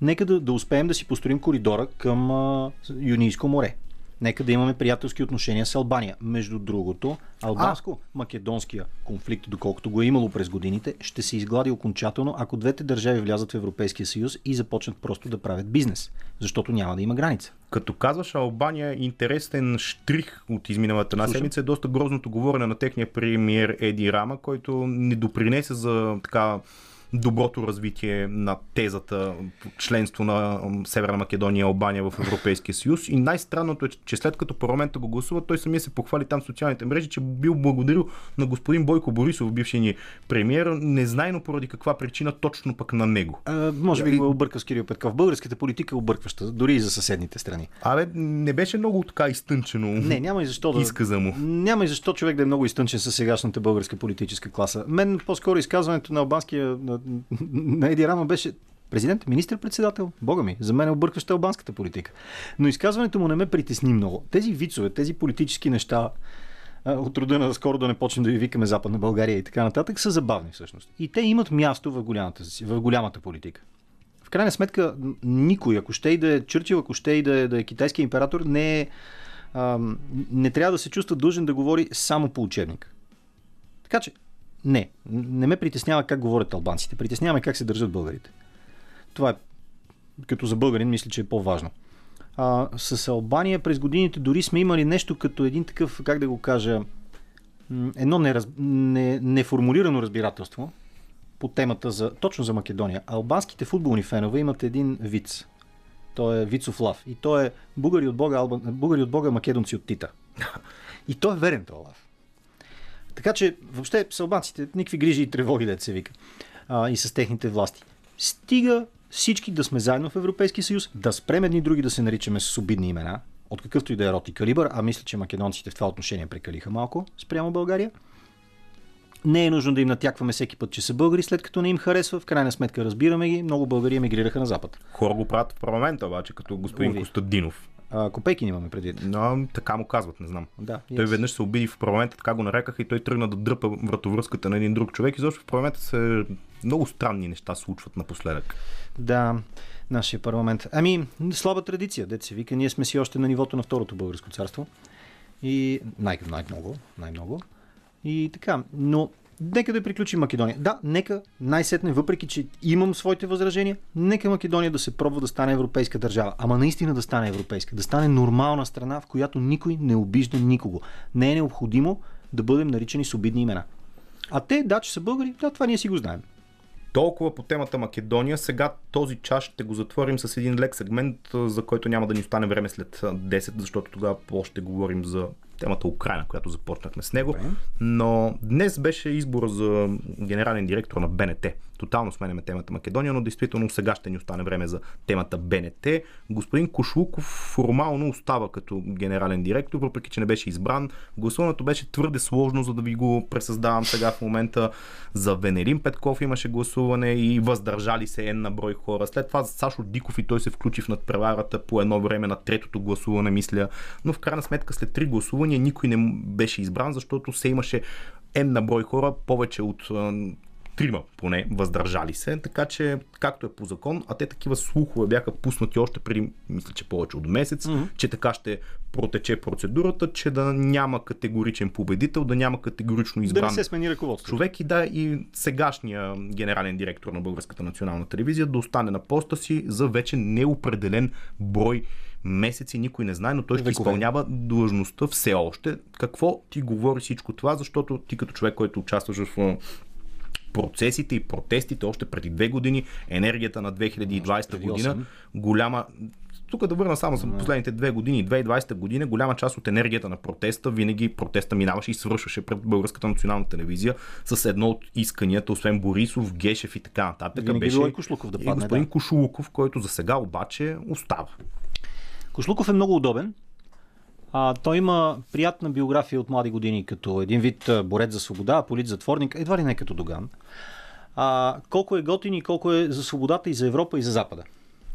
Нека да, да успеем да си построим коридора към а, Юнийско море. Нека да имаме приятелски отношения с Албания. Между другото, албанско-македонския конфликт, доколкото го е имало през годините, ще се изглади окончателно, ако двете държави влязат в Европейския съюз и започнат просто да правят бизнес, защото няма да има граница. Като казваш Албания, интересен штрих от изминалата на седмица е доста грозното говорене на техния премиер Еди Рама, който не допринесе за така доброто развитие на тезата членство на Северна Македония и Албания в Европейския съюз. И най-странното е, че след като парламента го гласува, той самия се похвали там в социалните мрежи, че бил благодарил на господин Бойко Борисов, бившия ни премиер, незнайно поради каква причина точно пък на него. А, може би го обърка с Кирил Петков. Българската политика е объркваща, дори и за съседните страни. Абе, не беше много така изтънчено. Не, няма и защо да. Изказа му. Няма и защо човек да е много изтънчен с сегашната българска политическа класа. Мен по-скоро изказването на албанския на Еди Рама беше президент, министр-председател. Бога ми, за мен е объркваща албанската политика. Но изказването му не ме притесни много. Тези вицове, тези политически неща, от рода на скоро да не почнем да ви викаме Западна България и така нататък, са забавни всъщност. И те имат място в голямата, в голямата политика. В крайна сметка, никой, ако ще и да е Чърчил, ако ще и да е, да е китайски император, не, е, а, не трябва да се чувства дължен да говори само по учебник. Така че, не, не ме притеснява как говорят албанците. Притесняваме как се държат българите. Това е, като за българин, мисля, че е по-важно. А, с Албания през годините дори сме имали нещо като един такъв, как да го кажа, едно нераз... не, неформулирано разбирателство по темата за, точно за Македония. Албанските футболни фенове имат един виц. Той е Вицов Лав. И то е Бугари от Бога, Албан... Бугари от Бога, македонци от Тита. И той е верен този лав. Така че, въобще, с албанците никакви грижи и тревоги, да се вика. А, и с техните власти. Стига всички да сме заедно в Европейския съюз, да спрем едни други да се наричаме с обидни имена, от какъвто и да е род и калибър, а мисля, че македонците в това отношение прекалиха малко спрямо България. Не е нужно да им натякваме всеки път, че са българи, след като не им харесва. В крайна сметка разбираме ги. Много българи емигрираха на Запад. Хора го правят в парламента, обаче, като господин Уви. Костадинов. А, копейки нямаме предвид. Но така му казват, не знам. Да, Той yes. веднъж се обиди в парламента, така го нарекаха и той тръгна да дръпа вратовръзката на един друг човек. И защо в парламента се много странни неща случват напоследък. Да, нашия парламент. Ами, слаба традиция, дете се вика. Ние сме си още на нивото на Второто българско царство. И най- най-много, най-много. И така, но нека да приключим Македония. Да, нека най-сетне, въпреки че имам своите възражения, нека Македония да се пробва да стане европейска държава. Ама наистина да стане европейска. Да стане нормална страна, в която никой не обижда никого. Не е необходимо да бъдем наричани с обидни имена. А те, да, че са българи, да, това ние си го знаем. Толкова по темата Македония. Сега този час ще го затворим с един лек сегмент, за който няма да ни остане време след а, 10, защото тогава още говорим за темата Украина, която започнахме с него. Но днес беше избор за генерален директор на БНТ. Тотално сменяме темата Македония, но действително сега ще ни остане време за темата БНТ. Господин Кошлуков формално остава като генерален директор, въпреки че не беше избран. Гласуването беше твърде сложно, за да ви го пресъздавам сега в момента. За Венелин Петков имаше гласуване и въздържали се една брой хора. След това за Сашо Диков и той се включи в надпреварата по едно време на третото гласуване, мисля. Но в крайна сметка след три гласувания никой не беше избран, защото се имаше N на брой хора, повече от трима поне въздържали се, така че както е по закон, а те такива слухове бяха пуснати още преди, мисля, че повече от месец, mm-hmm. че така ще протече процедурата, че да няма категоричен победител, да няма категорично Да избран не се смени ръководството. човек и да и сегашния генерален директор на Българската национална телевизия да остане на поста си за вече неопределен брой месеци, никой не знае, но той ще Векове. изпълнява длъжността все още. Какво ти говори всичко това, защото ти като човек, който участваш в процесите и протестите още преди две години, енергията на 2020 преди година, голяма тук да върна само за последните две години, 2020 година, голяма част от енергията на протеста, винаги протеста минаваше и свършваше пред Българската национална телевизия с едно от исканията, освен Борисов, Гешев и така нататък. Винаги беше било и Кошлуков да и падне, господин да. Кошулуков, който за сега обаче остава. Кошлуков е много удобен. А, той има приятна биография от млади години, като един вид борец за свобода, политзатворник, едва ли не като Доган. А, колко е готин и колко е за свободата и за Европа и за Запада.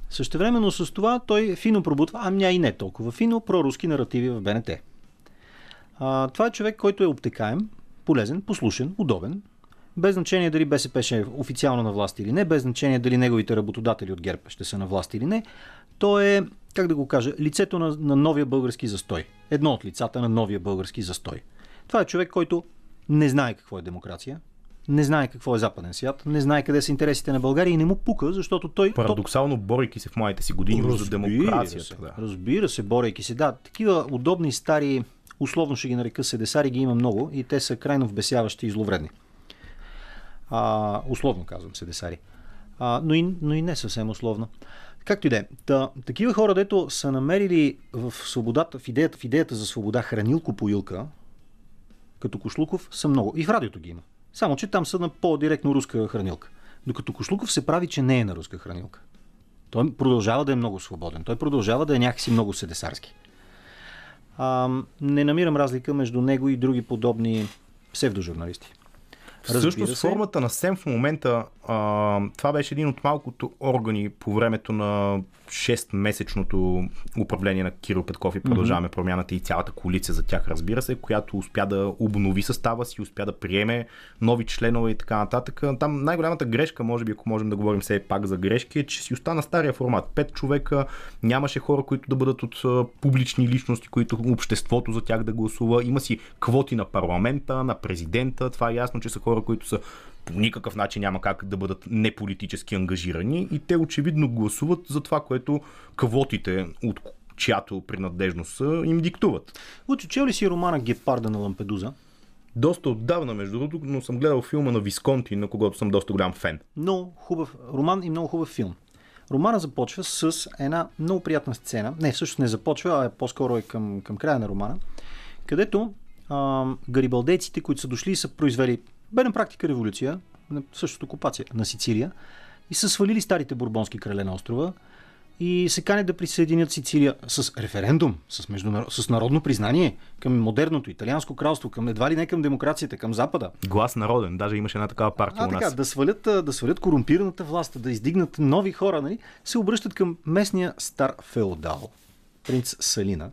Същевременно с това той фино пробутва, а ня и не толкова фино, проруски наративи в БНТ. А, това е човек, който е обтекаем, полезен, послушен, удобен, без значение дали БСП ще е официално на власт или не, без значение дали неговите работодатели от ГЕРБ ще са на власт или не, той е, как да го кажа, лицето на, на новия български застой. Едно от лицата на новия български застой. Това е човек, който не знае какво е демокрация, не знае какво е западен свят, не знае къде са интересите на България и не му пука, защото той... Парадоксално, борейки се в младите си години за демокрацията. Се, Да. Разбира се, борейки се. Да, такива удобни стари, условно ще ги нарека седесари, ги има много и те са крайно вбесяващи и зловредни. А, условно казвам седесари. А, но, и, но и не съвсем условно. Както и да е. Та, такива хора, дето са намерили в свободата, в идеята, в идеята за свобода хранилко-поилка, като Кошлуков, са много. И в радиото ги има. Само, че там са на по-директно руска хранилка. Докато Кошлуков се прави, че не е на руска хранилка. Той продължава да е много свободен. Той продължава да е някакси много седесарски. А, не намирам разлика между него и други подобни псевдожурналисти. Всъщност формата на СЕМ в момента, а, това беше един от малкото органи по времето на 6-месечното управление на Кирил Петков и продължаваме mm-hmm. промяната и цялата коалиция за тях, разбира се, която успя да обнови състава си, успя да приеме нови членове и така нататък. Там най-голямата грешка, може би, ако можем да говорим все пак за грешки, е, че си остана стария формат. Пет човека, нямаше хора, които да бъдат от публични личности, които обществото за тях да гласува. Има си квоти на парламента, на президента. Това е ясно, че са хора, които са по никакъв начин няма как да бъдат неполитически ангажирани и те очевидно гласуват за това, което квотите от чиято принадлежност им диктуват. Лучо, чел ли си романа Гепарда на Лампедуза? Доста отдавна, между другото, но съм гледал филма на Висконти, на когото съм доста голям фен. Много хубав роман и много хубав филм. Романа започва с една много приятна сцена. Не, всъщност не започва, а е по-скоро е към, към края на романа, където а, гарибалдейците, които са дошли и са произвели бе на практика революция, същото окупация на Сицилия, и са свалили старите бурбонски крале на острова и се канят да присъединят Сицилия с референдум, с, международ... с народно признание към модерното италианско кралство, към едва ли не към демокрацията, към Запада. Глас народен, даже имаше една такава партия а, у нас. Така, да свалят, да свалят корумпираната власт, да издигнат нови хора, нали? се обръщат към местния стар феодал, принц Салина,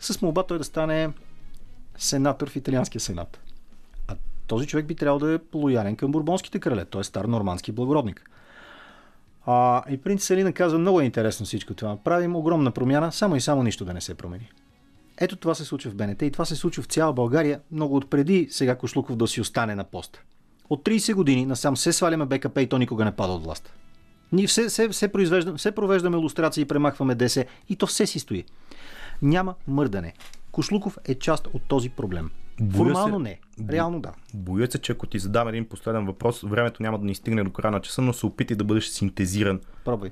с молба той да стане сенатор в италианския сенат. Този човек би трябвало да е лоялен към бурбонските крале, той е стар нормандски благородник. А, и принц Салина казва, много е интересно всичко това. Правим огромна промяна, само и само нищо да не се промени. Ето това се случва в БНТ и това се случва в цяла България, много отпреди сега Кошлуков да си остане на пост. От 30 години насам се сваляме БКП и то никога не пада от власт. Ние все, все, все, все провеждаме иллюстрации и премахваме ДС и то все си стои. Няма мърдане. Кошлуков е част от този проблем. Боя Формално се, не. Реално да. Боя се, че ако ти задам един последен въпрос, времето няма да ни стигне до края на часа, но се опитай да бъдеш синтезиран. Пробвай.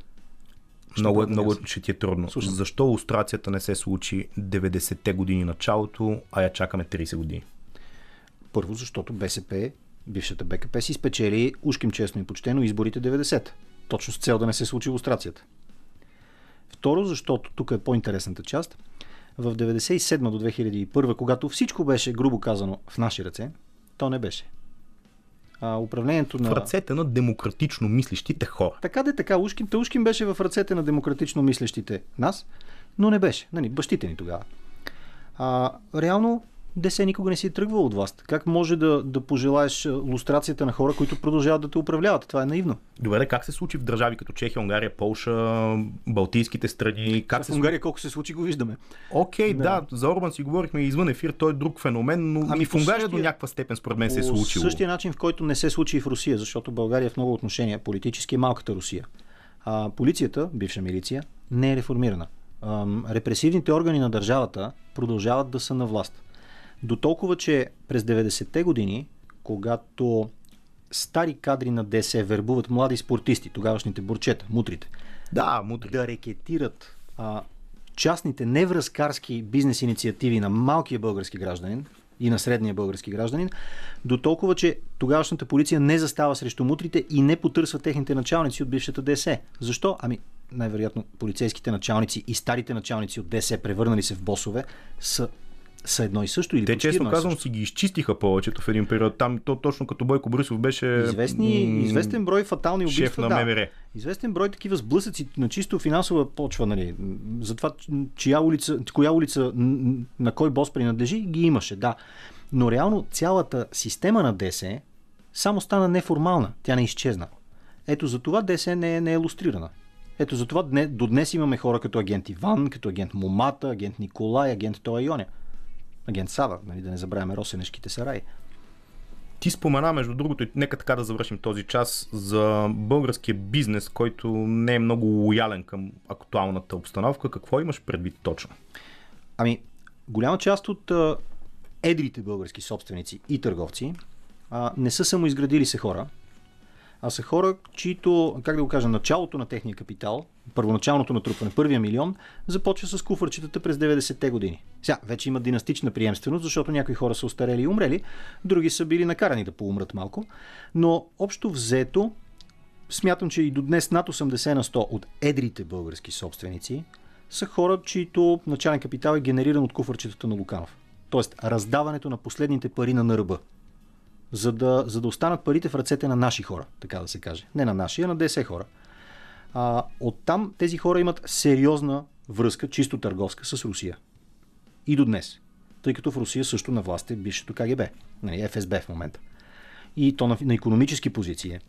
Много, е, много ще ти е трудно. Слушам. Защо лустрацията не се случи 90-те години началото, а я чакаме 30 години? Първо, защото БСП, бившата БКП, си спечели ушким честно и почтено изборите 90. Точно с цел да не се случи лустрацията. Второ, защото тук е по-интересната част – в 97 до 2001, когато всичко беше, грубо казано, в наши ръце, то не беше. А, управлението на... В ръцете на демократично мислещите хора. Така де така. Ушкин, Ушкин беше в ръцете на демократично мислещите нас, но не беше. Нали, бащите ни тогава. А, реално ДС никога не си е тръгвал от власт. Как може да, да пожелаеш лустрацията на хора, които продължават да те управляват? Това е наивно. Добре, как се случи в държави като Чехия, Унгария, Полша, Балтийските страни? Как в Унгария колко се случи, го виждаме. Окей, okay, да. да. за Орбан си говорихме извън ефир, той е друг феномен, но ами и в Унгария същия, до някаква степен според мен се е случило. същия начин, в който не се случи и в Русия, защото България е в много отношения политически е малката Русия. А, полицията, бивша милиция, не е реформирана. Репресивните органи на държавата продължават да са на власт. До толкова, че през 90-те години, когато стари кадри на ДС вербуват млади спортисти, тогавашните бурчета, мутрите, да, мутри. да рекетират а, частните невръзкарски бизнес инициативи на малкия български гражданин и на средния български гражданин, до толкова, че тогавашната полиция не застава срещу мутрите и не потърсва техните началници от бившата ДС. Защо? Ами, най-вероятно полицейските началници и старите началници от ДС, превърнали се в босове, са са едно и също. Или Те често казвам си ги изчистиха повечето в един период. Там то точно като Бойко Борисов беше Известни, м- известен брой фатални убийства. Шеф на МВР. Да. Известен брой такива сблъсъци на чисто финансова почва, нали, за това, чия улица, коя улица на кой бос принадлежи, ги имаше, да. Но реално цялата система на ДС само стана неформална. Тя не изчезна. Ето за това ДС не е, не е иллюстрирана. Ето за това до днес имаме хора като агент Иван, като агент Момата, агент Николай, агент Тоя Йоня агент Сава, нали, да не забравяме Росенешките сараи. Ти спомена, между другото, и нека така да завършим този час, за българския бизнес, който не е много лоялен към актуалната обстановка. Какво имаш предвид точно? Ами, голяма част от едрите български собственици и търговци а, не са самоизградили се хора, а са хора, чието, как да го кажа, началото на техния капитал, първоначалното натрупване, първия милион, започва с куфърчетата през 90-те години. Сега, вече има династична приемственост, защото някои хора са устарели и умрели, други са били накарани да поумрат малко, но общо взето, смятам, че и до днес над 80 на 100 от едрите български собственици са хора, чието начален капитал е генериран от куфърчетата на Луканов. Тоест, раздаването на последните пари на НРБ за да, за да останат парите в ръцете на наши хора, така да се каже. Не на наши, а на 10 хора. А, оттам тези хора имат сериозна връзка, чисто търговска, с Русия. И до днес. Тъй като в Русия също на власт е бившето КГБ, нали, ФСБ в момента. И то на, на економически позиции е.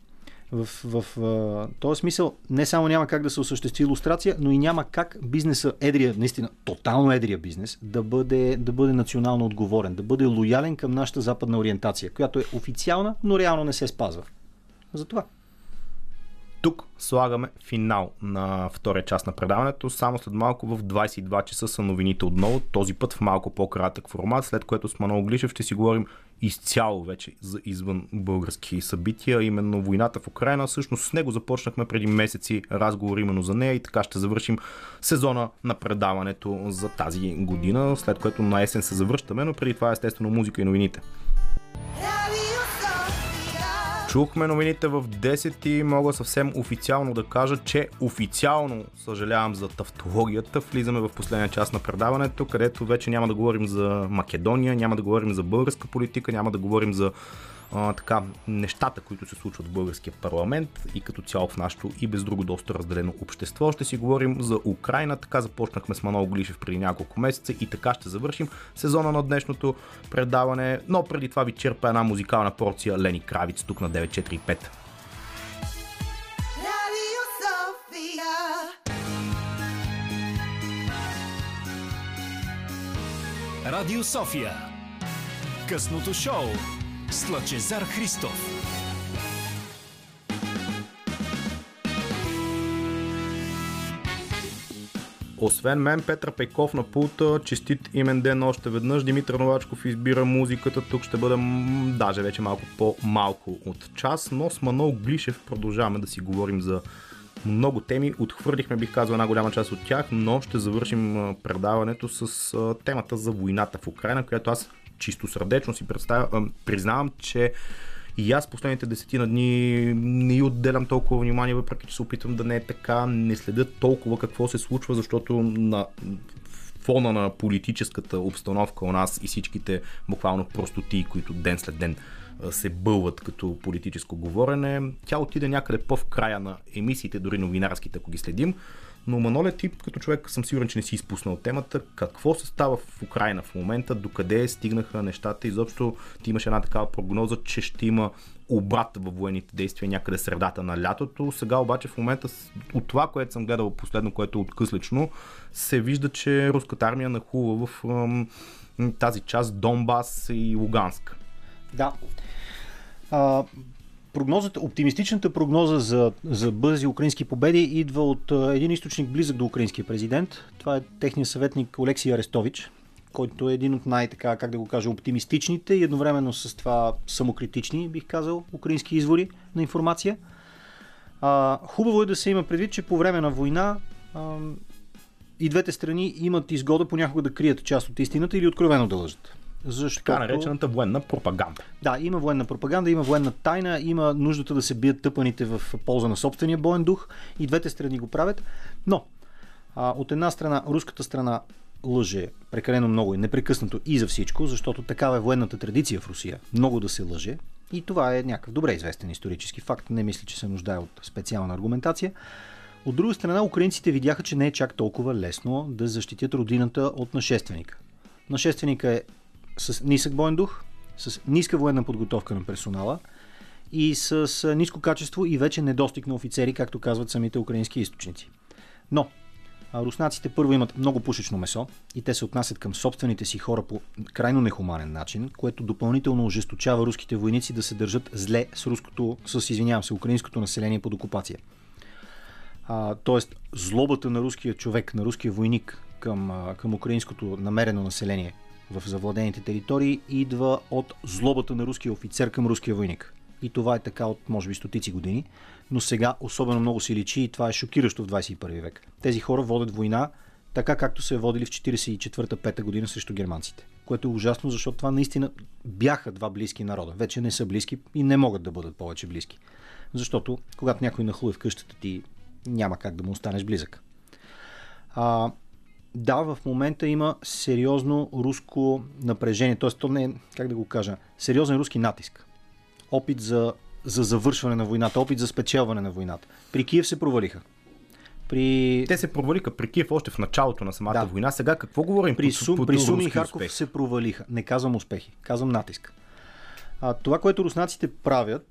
В, в, в този смисъл не само няма как да се осъществи иллюстрация, но и няма как бизнеса, едрия, наистина тотално едрия бизнес, да бъде, да бъде национално отговорен, да бъде лоялен към нашата западна ориентация, която е официална, но реално не се спазва. Затова. Тук слагаме финал на втория част на предаването. Само след малко в 22 часа са новините отново. Този път в малко по-кратък формат, след което с Манол Глишев ще си говорим изцяло вече за извън български събития, именно войната в Украина. Всъщност с него започнахме преди месеци разговор именно за нея и така ще завършим сезона на предаването за тази година, след което на есен се завръщаме, но преди това естествено музика и новините. Чухме новините в 10 и мога съвсем официално да кажа, че официално съжалявам за тавтологията. Влизаме в последния част на предаването, където вече няма да говорим за Македония, няма да говорим за българска политика, няма да говорим за а, така, нещата, които се случват в българския парламент и като цяло в нашото и без друго доста разделено общество. Ще си говорим за Украина, така започнахме с Манол Глишев преди няколко месеца и така ще завършим сезона на днешното предаване, но преди това ви черпа една музикална порция Лени Кравиц тук на 945. Радио София. Късното шоу с Лъчезар Христов. Освен мен, Петър Пейков на пулта, честит имен ден още веднъж. Димитър Новачков избира музиката. Тук ще бъдем даже вече малко по-малко от час, но с Манол Глишев продължаваме да си говорим за много теми. Отхвърлихме, бих казал, една голяма част от тях, но ще завършим предаването с темата за войната в Украина, която аз чисто сърдечно си признавам, че и аз последните десетина дни не отделям толкова внимание, въпреки че се опитвам да не е така, не следя толкова какво се случва, защото на фона на политическата обстановка у нас и всичките буквално простоти, които ден след ден се бълват като политическо говорене, тя отиде някъде по-в края на емисиите, дори новинарските, ако ги следим. Но Маноле тип, като човек съм сигурен, че не си изпуснал темата. Какво се става в Украина в момента? Докъде стигнаха нещата? Изобщо ти имаш една такава прогноза, че ще има обрат във военните действия някъде средата на лятото. Сега обаче в момента от това, което съм гледал последно, което е откъслично, се вижда, че руската армия нахува в ам, тази част Донбас и Луганск. Да. А, прогнозата, оптимистичната прогноза за, за бързи украински победи идва от един източник близък до украинския президент. Това е техният съветник Олексий Арестович, който е един от най-така, как да го кажа, оптимистичните и едновременно с това самокритични, бих казал, украински извори на информация. А, хубаво е да се има предвид, че по време на война а, и двете страни имат изгода понякога да крият част от истината или откровено да лъжат. Защото... Така наречената военна пропаганда. Да, има военна пропаганда, има военна тайна, има нуждата да се бият тъпаните в полза на собствения боен дух и двете страни го правят. Но, а, от една страна, руската страна лъже прекалено много и непрекъснато и за всичко, защото такава е военната традиция в Русия. Много да се лъже. И това е някакъв добре известен исторически факт. Не мисля, че се нуждае от специална аргументация. От друга страна, украинците видяха, че не е чак толкова лесно да защитят родината от нашественика. Нашественика е с нисък боен дух, с ниска военна подготовка на персонала и с ниско качество и вече недостиг на офицери, както казват самите украински източници. Но руснаците първо имат много пушечно месо и те се отнасят към собствените си хора по крайно нехуманен начин, което допълнително ожесточава руските войници да се държат зле с руското, с извинявам се, украинското население под окупация. А, тоест, злобата на руския човек, на руския войник към, към украинското намерено население в завладените територии идва от злобата на руския офицер към руския войник. И това е така от, може би, стотици години. Но сега особено много си личи и това е шокиращо в 21 век. Тези хора водят война така както се е водили в 44-5 година срещу германците. Което е ужасно, защото това наистина бяха два близки народа. Вече не са близки и не могат да бъдат повече близки. Защото когато някой нахлуе в къщата ти, няма как да му останеш близък. А, да, в момента има сериозно руско напрежение. Т.е. то не е, как да го кажа, сериозен руски натиск. Опит за, за завършване на войната, опит за спечелване на войната. При Киев се провалиха. При... Те се провалиха при Киев още в началото на самата да. война. Сега какво говорим? При, Сум, по, при Суми и Харков успех? се провалиха. Не казвам успехи, казвам натиск. А, това, което руснаците правят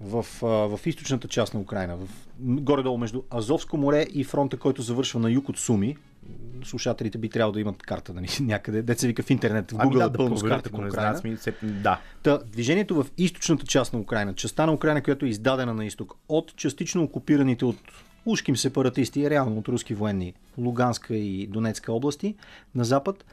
в, в източната част на Украина, в, горе-долу между Азовско море и фронта, който завършва на юг от Суми. Слушателите би трябвало да имат карта нали, някъде. Деца вика в интернет, в Google ами да, да, пълно с карта на Украина. Знам, се... да. Та, движението в източната част на Украина, частта на Украина, която е издадена на изток от частично окупираните от ушким сепаратисти, реално от руски военни, Луганска и Донецка области, на запад,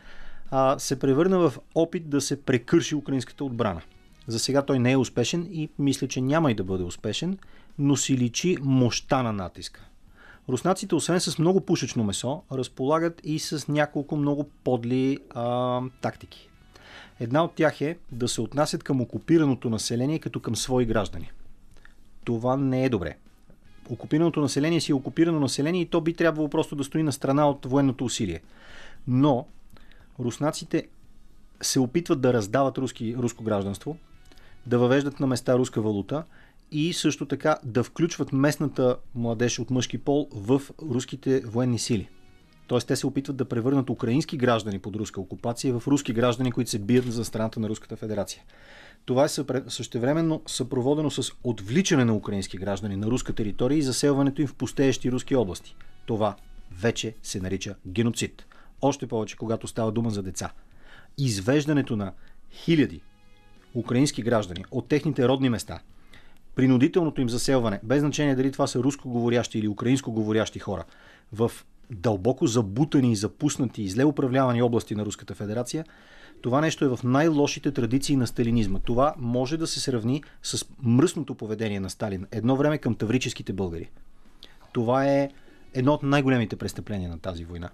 а, се превърна в опит да се прекърши украинската отбрана. За сега той не е успешен и мисля, че няма и да бъде успешен, но си личи мощта на натиска. Руснаците, освен с много пушечно месо, разполагат и с няколко много подли а, тактики. Една от тях е да се отнасят към окупираното население като към свои граждани. Това не е добре. Окупираното население си е окупирано население и то би трябвало просто да стои на страна от военното усилие. Но руснаците се опитват да раздават руски, руско гражданство, да въвеждат на места руска валута и също така да включват местната младеж от мъжки пол в руските военни сили. Тоест те се опитват да превърнат украински граждани под руска окупация в руски граждани, които се бият за страната на Руската федерация. Това е същевременно съпроводено с отвличане на украински граждани на руска територия и заселването им в пустеещи руски области. Това вече се нарича геноцид. Още повече, когато става дума за деца. Извеждането на хиляди украински граждани от техните родни места, принудителното им заселване, без значение дали това са руско говорящи или украинско говорящи хора, в дълбоко забутани, запуснати и зле управлявани области на Руската федерация, това нещо е в най-лошите традиции на сталинизма. Това може да се сравни с мръсното поведение на Сталин едно време към таврическите българи. Това е едно от най-големите престъпления на тази война.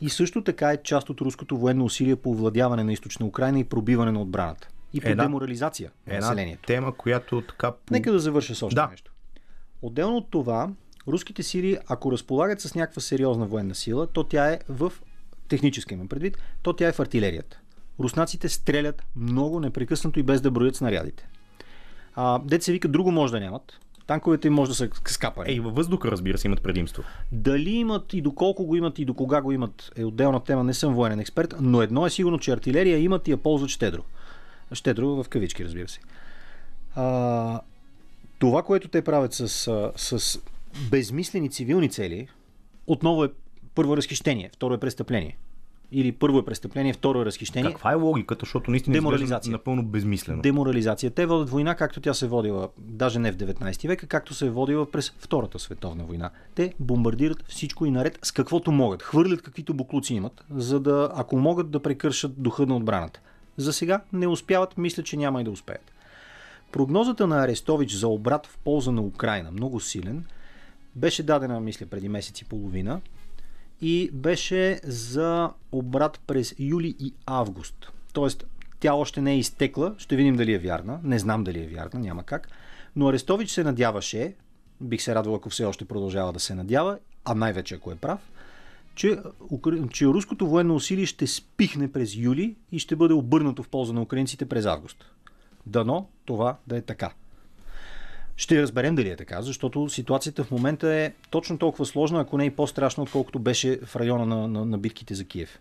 И също така е част от руското военно усилие по овладяване на източна Украина и пробиване на отбраната и по една, деморализация на една населението. тема, която така... Нека да завърша с още да. нещо. Отделно от това, руските сили, ако разполагат с някаква сериозна военна сила, то тя е в техническа имам предвид, то тя е в артилерията. Руснаците стрелят много непрекъснато и без да броят снарядите. А, дете се вика, друго може да нямат. Танковете им може да са скапани. Ей, във въздуха, разбира се, имат предимство. Дали имат и доколко го имат и до кога го имат е отделна тема. Не съм военен експерт, но едно е сигурно, че артилерия имат и я ползват щедро. Щедро в кавички, разбира се. А, това, което те правят с, с безмислени цивилни цели, отново е първо разхищение, второ е престъпление. Или първо е престъпление, второ е разхищение. Каква е логиката, защото наистина Деморализация. напълно безмислено. Деморализация. Те водят война, както тя се водила, даже не в 19 века, както се е водила през Втората световна война. Те бомбардират всичко и наред с каквото могат. Хвърлят каквито буклуци имат, за да, ако могат да прекършат духа на отбраната. За сега не успяват, мисля, че няма и да успеят. Прогнозата на Арестович за обрат в полза на Украина, много силен, беше дадена, мисля, преди месец и половина и беше за обрат през юли и август. Тоест, тя още не е изтекла, ще видим дали е вярна, не знам дали е вярна, няма как, но Арестович се надяваше, бих се радвал ако все още продължава да се надява, а най-вече ако е прав, че, че руското военно усилие ще спихне през юли и ще бъде обърнато в полза на украинците през август. Дано това да е така. Ще разберем дали е така, защото ситуацията в момента е точно толкова сложна, ако не и по-страшна, отколкото беше в района на, на, на битките за Киев.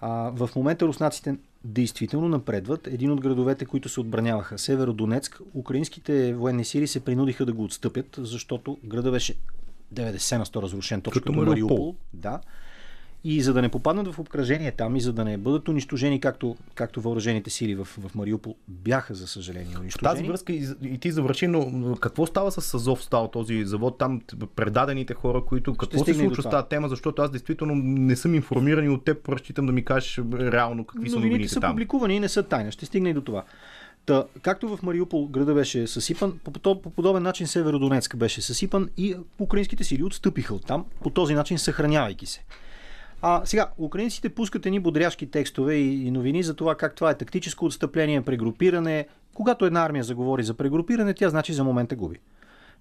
А, в момента руснаците действително напредват. Един от градовете, които се отбраняваха, Северодонецк, украинските военни сили се принудиха да го отстъпят, защото града беше 90 на 100 разрушен, точно като, като Мариупол. Да. И за да не попаднат в обкръжение там и за да не бъдат унищожени, както, както въоръжените сили в, в Мариупол бяха, за съжаление, унищожени. В тази връзка и, и ти завърши, но какво става с Азов стал този завод, там предадените хора, които... Какво се случва с тази тема, защото аз действително не съм информиран и от теб разчитам да ми кажеш реално какви са новините са там. публикувани и не са тайна. Ще стигне и до това. Та, както в Мариупол града беше съсипан, по, по подобен начин Северодонецк беше съсипан и украинските сили отстъпиха от там, по този начин съхранявайки се. А сега, украинците пускат едни бодряшки текстове и, и новини за това как това е тактическо отстъпление, прегрупиране. Когато една армия заговори за прегрупиране, тя значи за момента губи.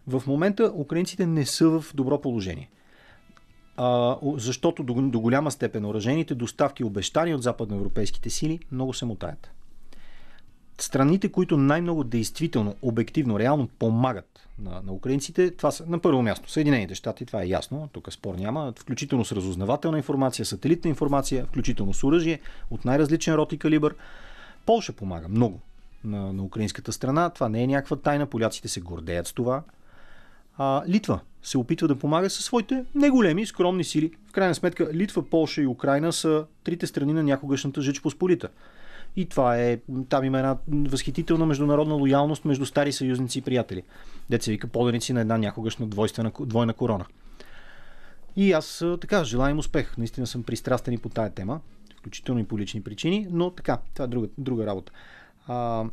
В момента украинците не са в добро положение. А, защото до, до голяма степен оръжените доставки, обещани от западноевропейските сили, много се мутаят страните, които най-много действително, обективно, реално помагат на, на украинците, това са на първо място Съединените щати, това е ясно, тук спор няма, включително с разузнавателна информация, сателитна информация, включително с оръжие от най-различен род и калибър. Полша помага много. на, на украинската страна. Това не е някаква тайна. Поляците се гордеят с това. А, Литва се опитва да помага със своите неголеми, скромни сили. В крайна сметка Литва, Полша и Украина са трите страни на някогашната Жич Посполита. И това е, там има една възхитителна международна лоялност между стари съюзници и приятели. Деца вика поданици на една някогашна двойствена, двойна корона. И аз така, желая им успех. Наистина съм пристрастен и по тая тема, включително и по лични причини, но така, това е друга, друга работа. А,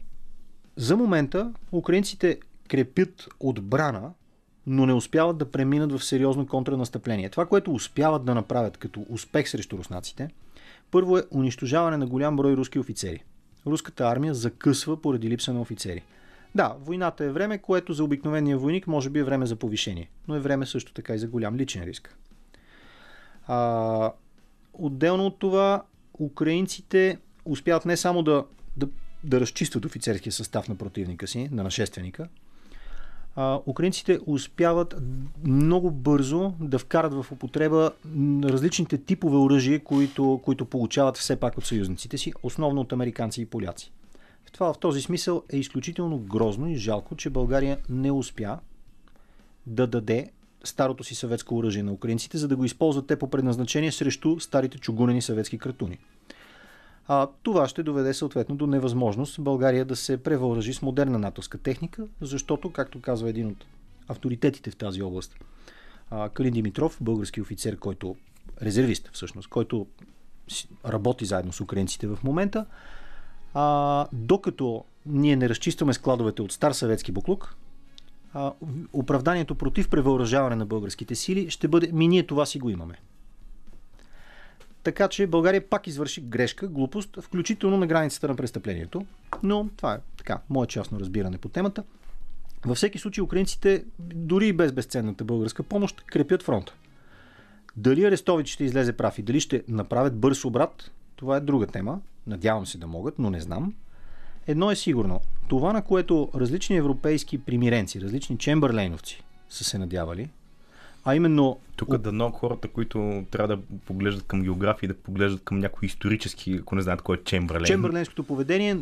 за момента украинците крепят отбрана, но не успяват да преминат в сериозно контранастъпление. Това, което успяват да направят като успех срещу руснаците, първо е унищожаване на голям брой руски офицери. Руската армия закъсва поради липса на офицери. Да, войната е време, което за обикновения войник може би е време за повишение, но е време също така и за голям личен риск. А, отделно от това, украинците успяват не само да, да, да разчистват офицерския състав на противника си, на нашественика, а, украинците успяват много бързо да вкарат в употреба различните типове оръжие, които, които получават все пак от съюзниците си, основно от американци и поляци. В, това, в този смисъл е изключително грозно и жалко, че България не успя да даде старото си съветско оръжие на украинците, за да го използват те по предназначение срещу старите чугунени съветски кратуни. А, това ще доведе съответно до невъзможност България да се превъоръжи с модерна натовска техника, защото, както казва един от авторитетите в тази област, а, Калин Димитров, български офицер, който резервист всъщност, който работи заедно с украинците в момента, а, докато ние не разчистваме складовете от стар съветски буклук, а, оправданието против превъоръжаване на българските сили ще бъде ми ние това си го имаме. Така че България пак извърши грешка, глупост, включително на границата на престъплението. Но това е така, мое частно разбиране по темата. Във всеки случай украинците, дори и без безценната българска помощ, крепят фронта. Дали Арестович ще излезе прав и дали ще направят бърз обрат, това е друга тема. Надявам се да могат, но не знам. Едно е сигурно. Това, на което различни европейски примиренци, различни чемберлейновци са се надявали, а именно... Тук да много хората, които трябва да поглеждат към география, да поглеждат към някои исторически, ако не знаят кой е Чемберлейн. Чемберленското поведение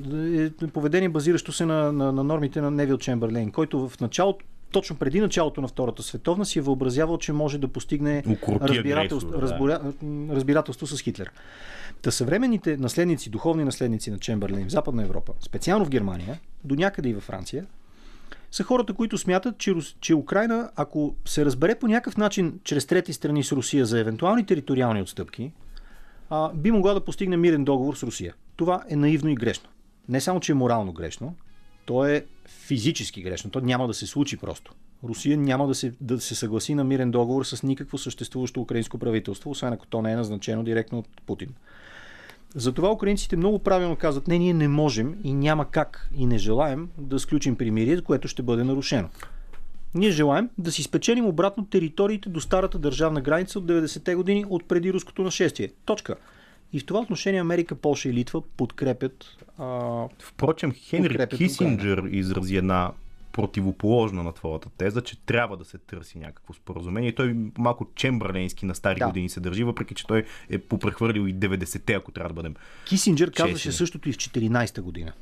е поведение базиращо се на, на, на нормите на Невил Чемберлейн, който в началото точно преди началото на Втората световна си е въобразявал, че може да постигне разбирателство, да. разбирателство с Хитлер. Та съвременните наследници, духовни наследници на Чемберлейн в Западна Европа, специално в Германия, до някъде и във Франция, са хората, които смятат, че, че Украина, ако се разбере по някакъв начин чрез трети страни с Русия за евентуални териториални отстъпки, а, би могла да постигне мирен договор с Русия. Това е наивно и грешно. Не само, че е морално грешно, то е физически грешно. То няма да се случи просто. Русия няма да се, да се съгласи на мирен договор с никакво съществуващо украинско правителство, освен ако то не е назначено директно от Путин. Затова украинците много правилно казват, не, ние не можем и няма как и не желаем да сключим примирие, което ще бъде нарушено. Ние желаем да си спечелим обратно териториите до старата държавна граница от 90-те години от преди руското нашествие. Точка. И в това отношение Америка, Полша и Литва подкрепят. А... Впрочем, Хенри Кисинджер изрази една противоположна на твоята теза, че трябва да се търси някакво споразумение. Той малко чембърленски на стари да. години се държи, въпреки че той е попрехвърлил и 90-те, ако трябва да бъдем. Кисинджер честни. казваше същото и в 14-та година.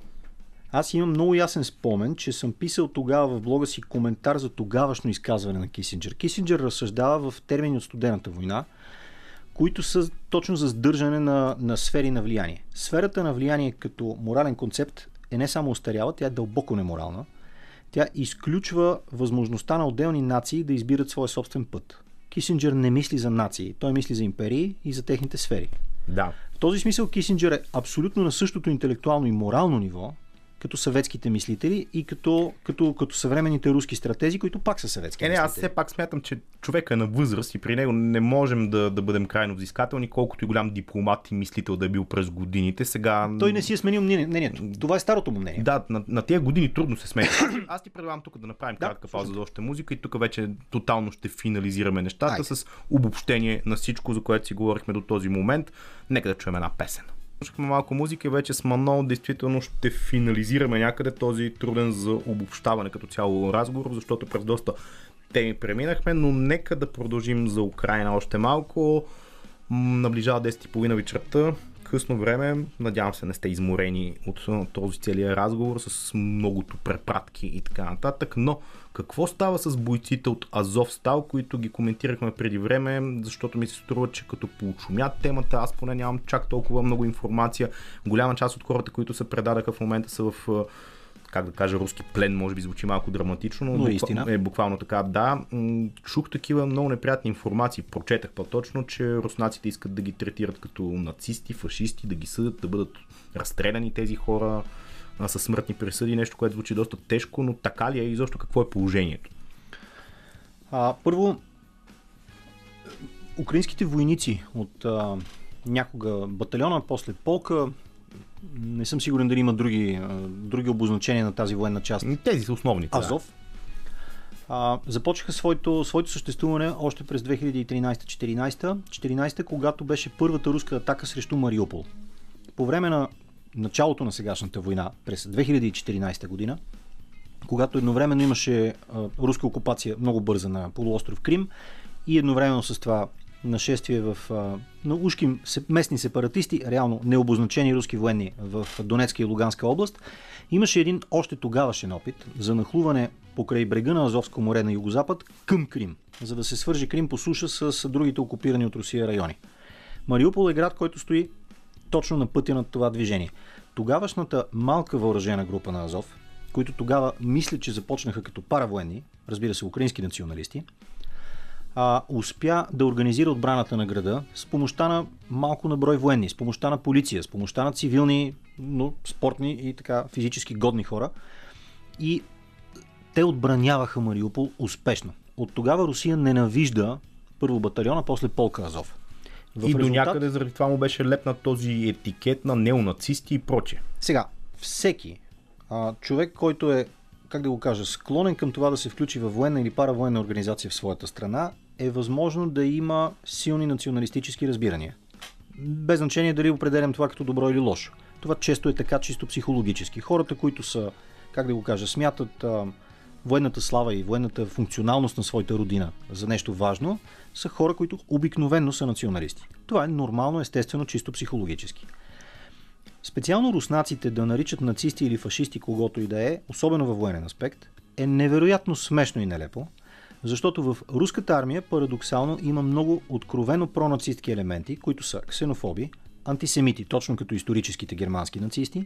Аз имам много ясен спомен, че съм писал тогава в блога си коментар за тогавашно изказване на Кисинджер. Кисинджер разсъждава в термини от студената война, които са точно за сдържане на, на сфери на влияние. Сферата на влияние като морален концепт е не само устаряла, тя е дълбоко неморална. Тя изключва възможността на отделни нации да избират своя собствен път. Кисинджер не мисли за нации, той мисли за империи и за техните сфери. Да. В този смисъл Кисинджер е абсолютно на същото интелектуално и морално ниво, като съветските мислители и като, като, като съвременните руски стратези, които пак са съветски. Е, не, аз все пак смятам, че човека е на възраст и при него не можем да, да бъдем крайно взискателни, колкото и голям дипломат и мислител да е бил през годините. Сега... Той не си е сменил мнението. Това е старото му мнение. Да, на, на тези години трудно се сменя. аз ти предлагам тук да направим да, кратка пауза за още музика и тук вече тотално ще финализираме нещата Айде. с обобщение на всичко, за което си говорихме до този момент. Нека да чуем една песен слушахме малко музика и вече с Манол действително ще финализираме някъде този труден за обобщаване като цяло разговор, защото през доста теми преминахме, но нека да продължим за Украина още малко. Наближава 10.30 вечерта късно време. Надявам се не сте изморени от този целият разговор с многото препратки и така нататък. Но какво става с бойците от Азов Стал, които ги коментирахме преди време, защото ми се струва, че като поучумят темата, аз поне нямам чак толкова много информация. Голяма част от хората, които се предадаха в момента са в как да кажа, руски плен, може би звучи малко драматично, но, но истина. е буквално така. Да, чух такива много неприятни информации, прочетах по-точно, че руснаците искат да ги третират като нацисти, фашисти, да ги съдят, да бъдат разстреляни тези хора а, със смъртни присъди, нещо, което звучи доста тежко, но така ли е и защо какво е положението? А, първо, украинските войници от а, някога батальона, после полка, не съм сигурен дали има други, други обозначения на тази военна част. Тези са основните. Азов. Да. А, започнаха своето, своето съществуване още през 2013-14, 14, когато беше първата руска атака срещу Мариупол. По време на началото на сегашната война, през 2014 година, когато едновременно имаше а, руска окупация много бърза на полуостров Крим и едновременно с това нашествие в на ушки местни сепаратисти, реално необозначени руски военни в Донецка и Луганска област, имаше един още тогавашен опит за нахлуване покрай брега на Азовско море на югозапад към Крим, за да се свържи Крим по суша с другите окупирани от Русия райони. Мариупол е град, който стои точно на пътя на това движение. Тогавашната малка въоръжена група на Азов, които тогава мислят, че започнаха като паравоенни, разбира се, украински националисти, а, успя да организира отбраната на града с помощта на малко на брой военни, с помощта на полиция, с помощта на цивилни, но спортни и така физически годни хора. И те отбраняваха Мариупол успешно. От тогава Русия ненавижда първо батальона, после полка Азов. В и резултат... до някъде заради това му беше лепнат този етикет на неонацисти и прочее. Сега, всеки а, човек, който е как да го кажа, склонен към това да се включи във военна или паравоенна организация в своята страна, е възможно да има силни националистически разбирания. Без значение дали определям това като добро или лошо. Това често е така чисто психологически. Хората, които са, как да го кажа, смятат а, военната слава и военната функционалност на своята родина за нещо важно, са хора, които обикновенно са националисти. Това е нормално, естествено, чисто психологически. Специално руснаците да наричат нацисти или фашисти когото и да е, особено във военен аспект, е невероятно смешно и нелепо, защото в руската армия парадоксално има много откровено пронацистки елементи, които са ксенофоби, антисемити, точно като историческите германски нацисти,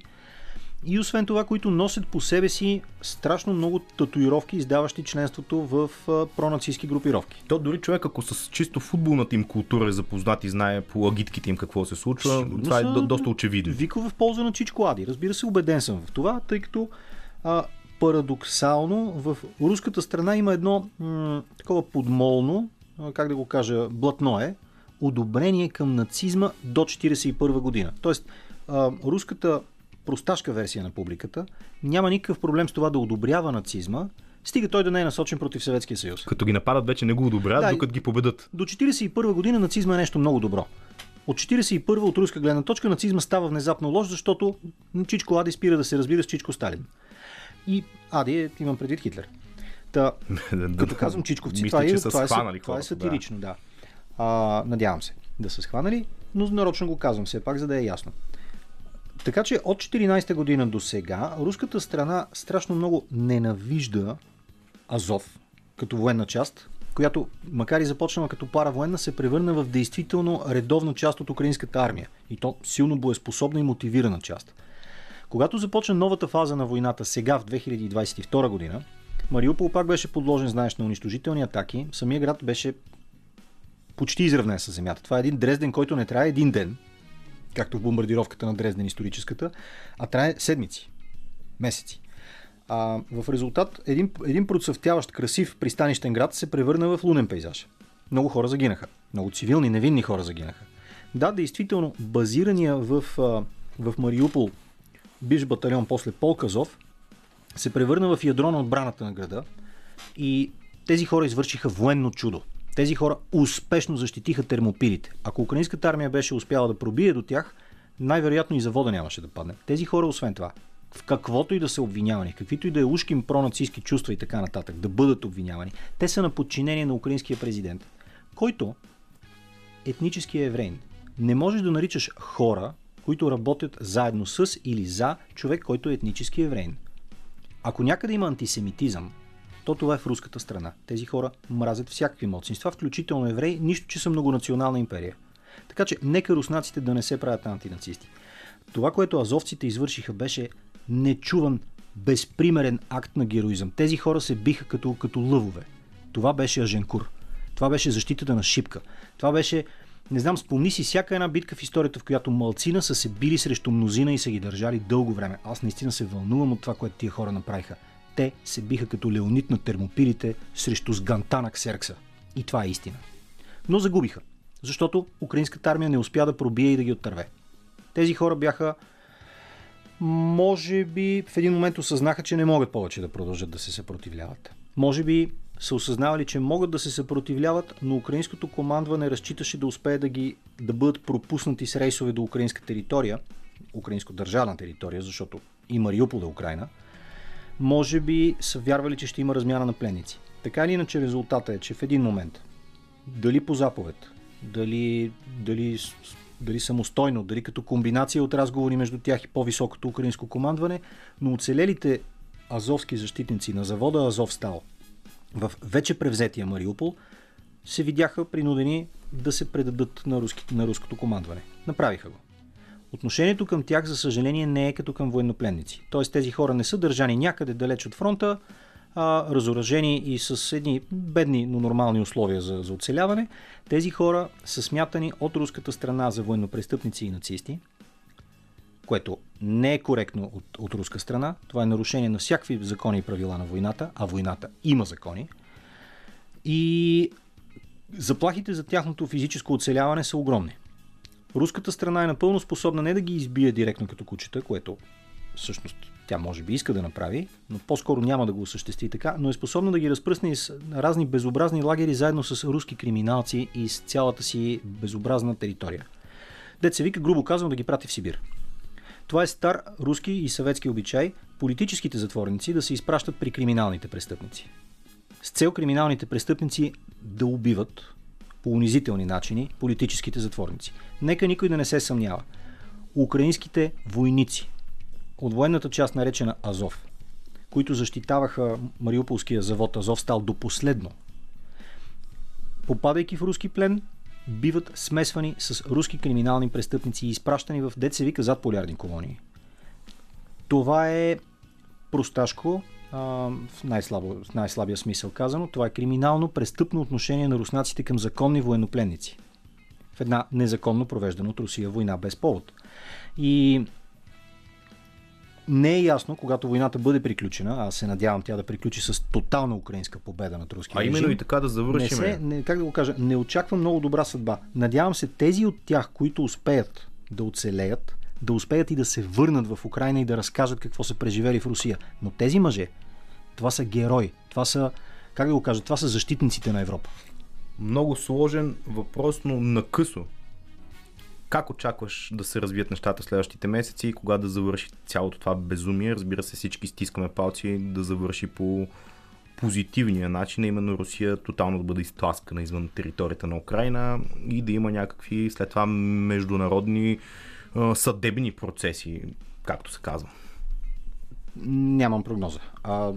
и освен това, които носят по себе си страшно много татуировки, издаващи членството в пронацистски групировки. То дори човек, ако с чисто футболната им култура е запознат и знае по агитките им какво се случва, Сигурно това е до, доста очевидно. Вика в полза на Чичко Ади. Разбира се, убеден съм в това, тъй като а, парадоксално в руската страна има едно м- такова подмолно, как да го кажа, блатно е, одобрение към нацизма до 1941 година. Тоест, а, руската просташка версия на публиката няма никакъв проблем с това да одобрява нацизма, стига той да не е насочен против Съветския съюз. Като ги нападат, вече не го одобряват, да, докато ги победат. До 1941 година нацизма е нещо много добро. От 1941 от руска гледна точка нацизма става внезапно лош, защото Чичко Ади спира да се разбира с Чичко Сталин. И Ади, имам предвид Хитлер. Та, като казвам чичковци, Мисля, това, е, това, е, това е сатирично, да. да. А, надявам се да са схванали, но нарочно го казвам все пак, за да е ясно. Така че от 14-та година до сега руската страна страшно много ненавижда Азов като военна част, която, макар и започнала като паравоенна, се превърна в действително редовна част от украинската армия. И то силно боеспособна и мотивирана част. Когато започна новата фаза на войната сега в 2022 година, Мариупол пак беше подложен, знаеш, на унищожителни атаки. Самия град беше почти изравнен с земята. Това е един Дрезден, който не трябва един ден, както в бомбардировката на Дрезден историческата, а трае седмици, месеци. А, в резултат един, един процъфтяващ красив пристанищен град се превърна в лунен пейзаж. Много хора загинаха. Много цивилни, невинни хора загинаха. Да, действително, базирания в, в Мариупол бивш батальон после Полказов се превърна в ядро на отбраната на града и тези хора извършиха военно чудо. Тези хора успешно защитиха термопилите. Ако украинската армия беше успяла да пробие до тях, най-вероятно и завода нямаше да падне. Тези хора, освен това, в каквото и да са обвинявани, каквито и да е ушким пронацистски чувства и така нататък, да бъдат обвинявани, те са на подчинение на украинския президент, който етнически е еврейн. Не можеш да наричаш хора които работят заедно с или за човек, който е етнически еврейн. Ако някъде има антисемитизъм, то това е в руската страна. Тези хора мразят всякакви младсинства, включително евреи, нищо, че са многонационална империя. Така че нека руснаците да не се правят антинацисти. Това, което азовците извършиха, беше нечуван, безпримерен акт на героизъм. Тези хора се биха като, като лъвове. Това беше Аженкур. Това беше защитата на Шипка. Това беше не знам, спомни си всяка една битка в историята, в която малцина са се били срещу мнозина и са ги държали дълго време. Аз наистина се вълнувам от това, което тия хора направиха. Те се биха като леонит на термопилите срещу сганта на Ксеркса. И това е истина. Но загубиха, защото украинската армия не успя да пробие и да ги оттърве. Тези хора бяха може би в един момент осъзнаха, че не могат повече да продължат да се съпротивляват. Може би са осъзнавали, че могат да се съпротивляват, но украинското командване разчиташе да успее да ги да бъдат пропуснати с рейсове до украинска територия, украинско държавна територия, защото и Мариупол е Украина. Може би са вярвали, че ще има размяна на пленници. Така или иначе резултата е, че в един момент, дали по заповед, дали, дали, дали самостойно, дали като комбинация от разговори между тях и по-високото украинско командване, но оцелелите азовски защитници на завода Азов Стал в вече превзетия Мариупол се видяха принудени да се предадат на, руски, на руското командване. Направиха го. Отношението към тях, за съжаление, не е като към военнопленници. Тоест тези хора не са държани някъде далеч от фронта, а, разоръжени и с едни бедни, но нормални условия за, за оцеляване. Тези хора са смятани от руската страна за военнопрестъпници и нацисти, което не е коректно от, от руска страна. Това е нарушение на всякакви закони и правила на войната, а войната има закони. И заплахите за тяхното физическо оцеляване са огромни. Руската страна е напълно способна не да ги избие директно като кучета, което всъщност тя може би иска да направи, но по-скоро няма да го осъществи така, но е способна да ги разпръсне с разни безобразни лагери заедно с руски криминалци и с цялата си безобразна територия. Дет се вика, грубо казвам, да ги прати в Сибир. Това е стар руски и съветски обичай политическите затворници да се изпращат при криминалните престъпници. С цел криминалните престъпници да убиват по унизителни начини политическите затворници. Нека никой да не се съмнява. Украинските войници от военната част наречена Азов, които защитаваха Мариуполския завод Азов стал до последно, попадайки в руски плен, биват смесвани с руски криминални престъпници и изпращани в деца вика зад полярни колонии. Това е просташко, а, в, най-слабо, в най-слабия смисъл казано. Това е криминално престъпно отношение на руснаците към законни военнопленници. В една незаконно провеждана от Русия война без повод. И не е ясно, когато войната бъде приключена, аз се надявам тя да приключи с тотална украинска победа над руския А именно и така да завършим. не се, не, как да го кажа, не очаквам много добра съдба. Надявам се тези от тях, които успеят да оцелеят, да успеят и да се върнат в Украина и да разкажат какво са преживели в Русия. Но тези мъже, това са герои, това са, как да го кажа, това са защитниците на Европа. Много сложен въпрос, но накъсо. Как очакваш да се развият нещата следващите месеци и кога да завърши цялото това безумие? Разбира се, всички стискаме палци да завърши по позитивния начин, именно Русия тотално да бъде изтласкана извън територията на Украина и да има някакви след това международни а, съдебни процеси, както се казва. Нямам прогноза. А,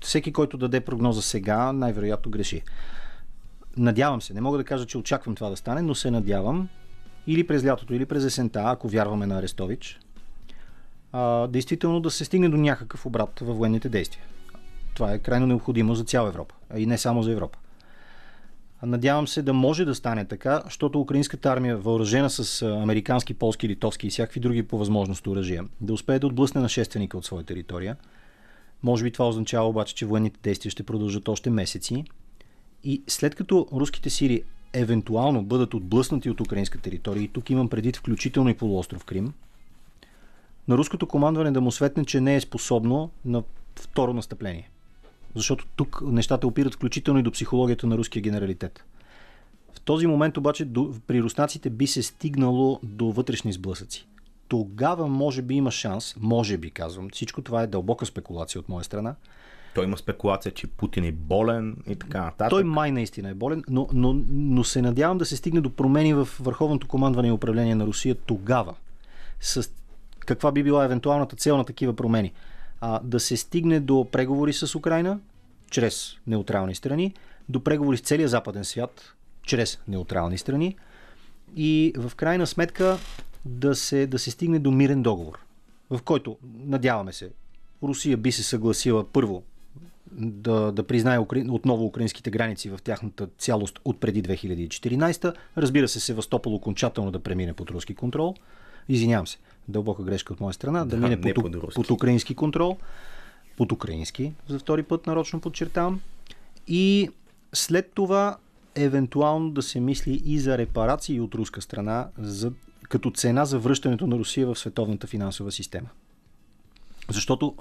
всеки, който даде прогноза сега, най-вероятно греши. Надявам се, не мога да кажа, че очаквам това да стане, но се надявам или през лятото, или през есента, ако вярваме на Арестович, а, действително да се стигне до някакъв обрат във военните действия. Това е крайно необходимо за цяла Европа, а и не само за Европа. Надявам се да може да стане така, защото украинската армия, въоръжена с американски, полски, литовски и всякакви други по възможност оръжия, да успее да отблъсне нашественика от своя територия. Може би това означава обаче, че военните действия ще продължат още месеци. И след като руските сили евентуално бъдат отблъснати от украинска територия, и тук имам предвид включително и полуостров Крим, на руското командване да му светне, че не е способно на второ настъпление. Защото тук нещата опират включително и до психологията на руския генералитет. В този момент обаче при руснаците би се стигнало до вътрешни сблъсъци. Тогава може би има шанс, може би казвам, всичко това е дълбока спекулация от моя страна, Той има спекулация, че Путин е болен и така нататък. Той май наистина е болен, но, но, но се надявам да се стигне до промени в върховното командване и управление на Русия тогава. с каква би била евентуалната цел на такива промени. А, да се стигне до преговори с Украина, чрез неутрални страни, до преговори с целия западен свят, чрез неутрални страни и в крайна сметка да се, да се стигне до мирен договор, в който, надяваме се, Русия би се съгласила първо да, да признае отново украинските граници в тяхната цялост от преди 2014. Разбира се, Севастопол окончателно да премине под руски контрол. Извинявам се, дълбока грешка от моя страна, да, да мине под, под, под украински контрол. Под украински, за втори път нарочно подчертавам. И след това евентуално да се мисли и за репарации от руска страна за, като цена за връщането на Русия в световната финансова система. Защото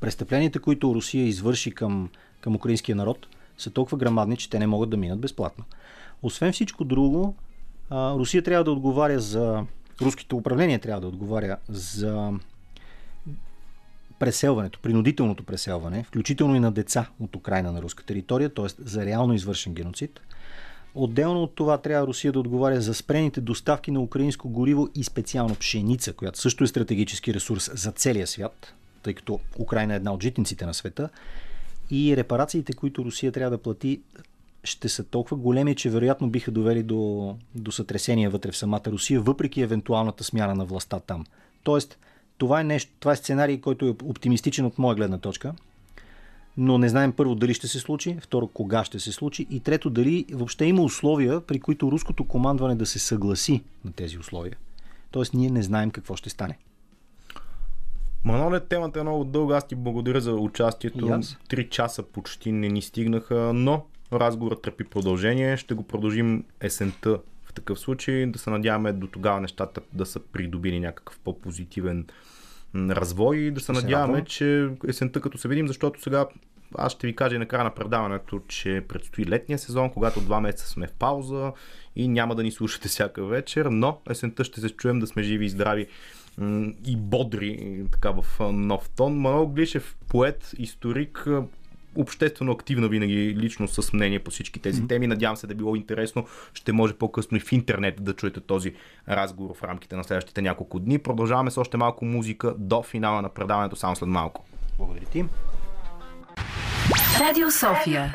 престъпленията, които Русия извърши към, към украинския народ, са толкова грамадни, че те не могат да минат безплатно. Освен всичко друго, Русия трябва да отговаря за. Руските управление трябва да отговаря за преселването, принудителното преселване, включително и на деца от Украина на руска територия, т.е. за реално извършен геноцид. Отделно от това трябва Русия да отговаря за спрените доставки на украинско гориво и специално пшеница, която също е стратегически ресурс за целия свят, тъй като Украина е една от житниците на света. И репарациите, които Русия трябва да плати, ще са толкова големи, че вероятно биха довели до, до сътресения вътре в самата Русия, въпреки евентуалната смяна на властта там. Тоест, това е, нещо, това е сценарий, който е оптимистичен от моя гледна точка, но не знаем първо дали ще се случи, второ кога ще се случи и трето дали въобще има условия, при които руското командване да се съгласи на тези условия. Тоест ние не знаем какво ще стане. Маноле, темата е много дълга. Аз ти благодаря за участието. Три часа почти не ни стигнаха, но разговорът търпи продължение. Ще го продължим есента в такъв случай. Да се надяваме до тогава нещата да са придобили някакъв по-позитивен развой и да се надяваме, че есента като се видим, защото сега аз ще ви кажа и накрая на предаването, че предстои летния сезон, когато два месеца сме в пауза и няма да ни слушате всяка вечер, но есента ще се чуем да сме живи и здрави и бодри така в нов тон. Манол Глишев, поет, историк, обществено активна винаги лично с мнение по всички тези mm-hmm. теми. Надявам се да било интересно. Ще може по-късно и в интернет да чуете този разговор в рамките на следващите няколко дни. Продължаваме с още малко музика до финала на предаването само след малко. Благодаря ти. Радио София.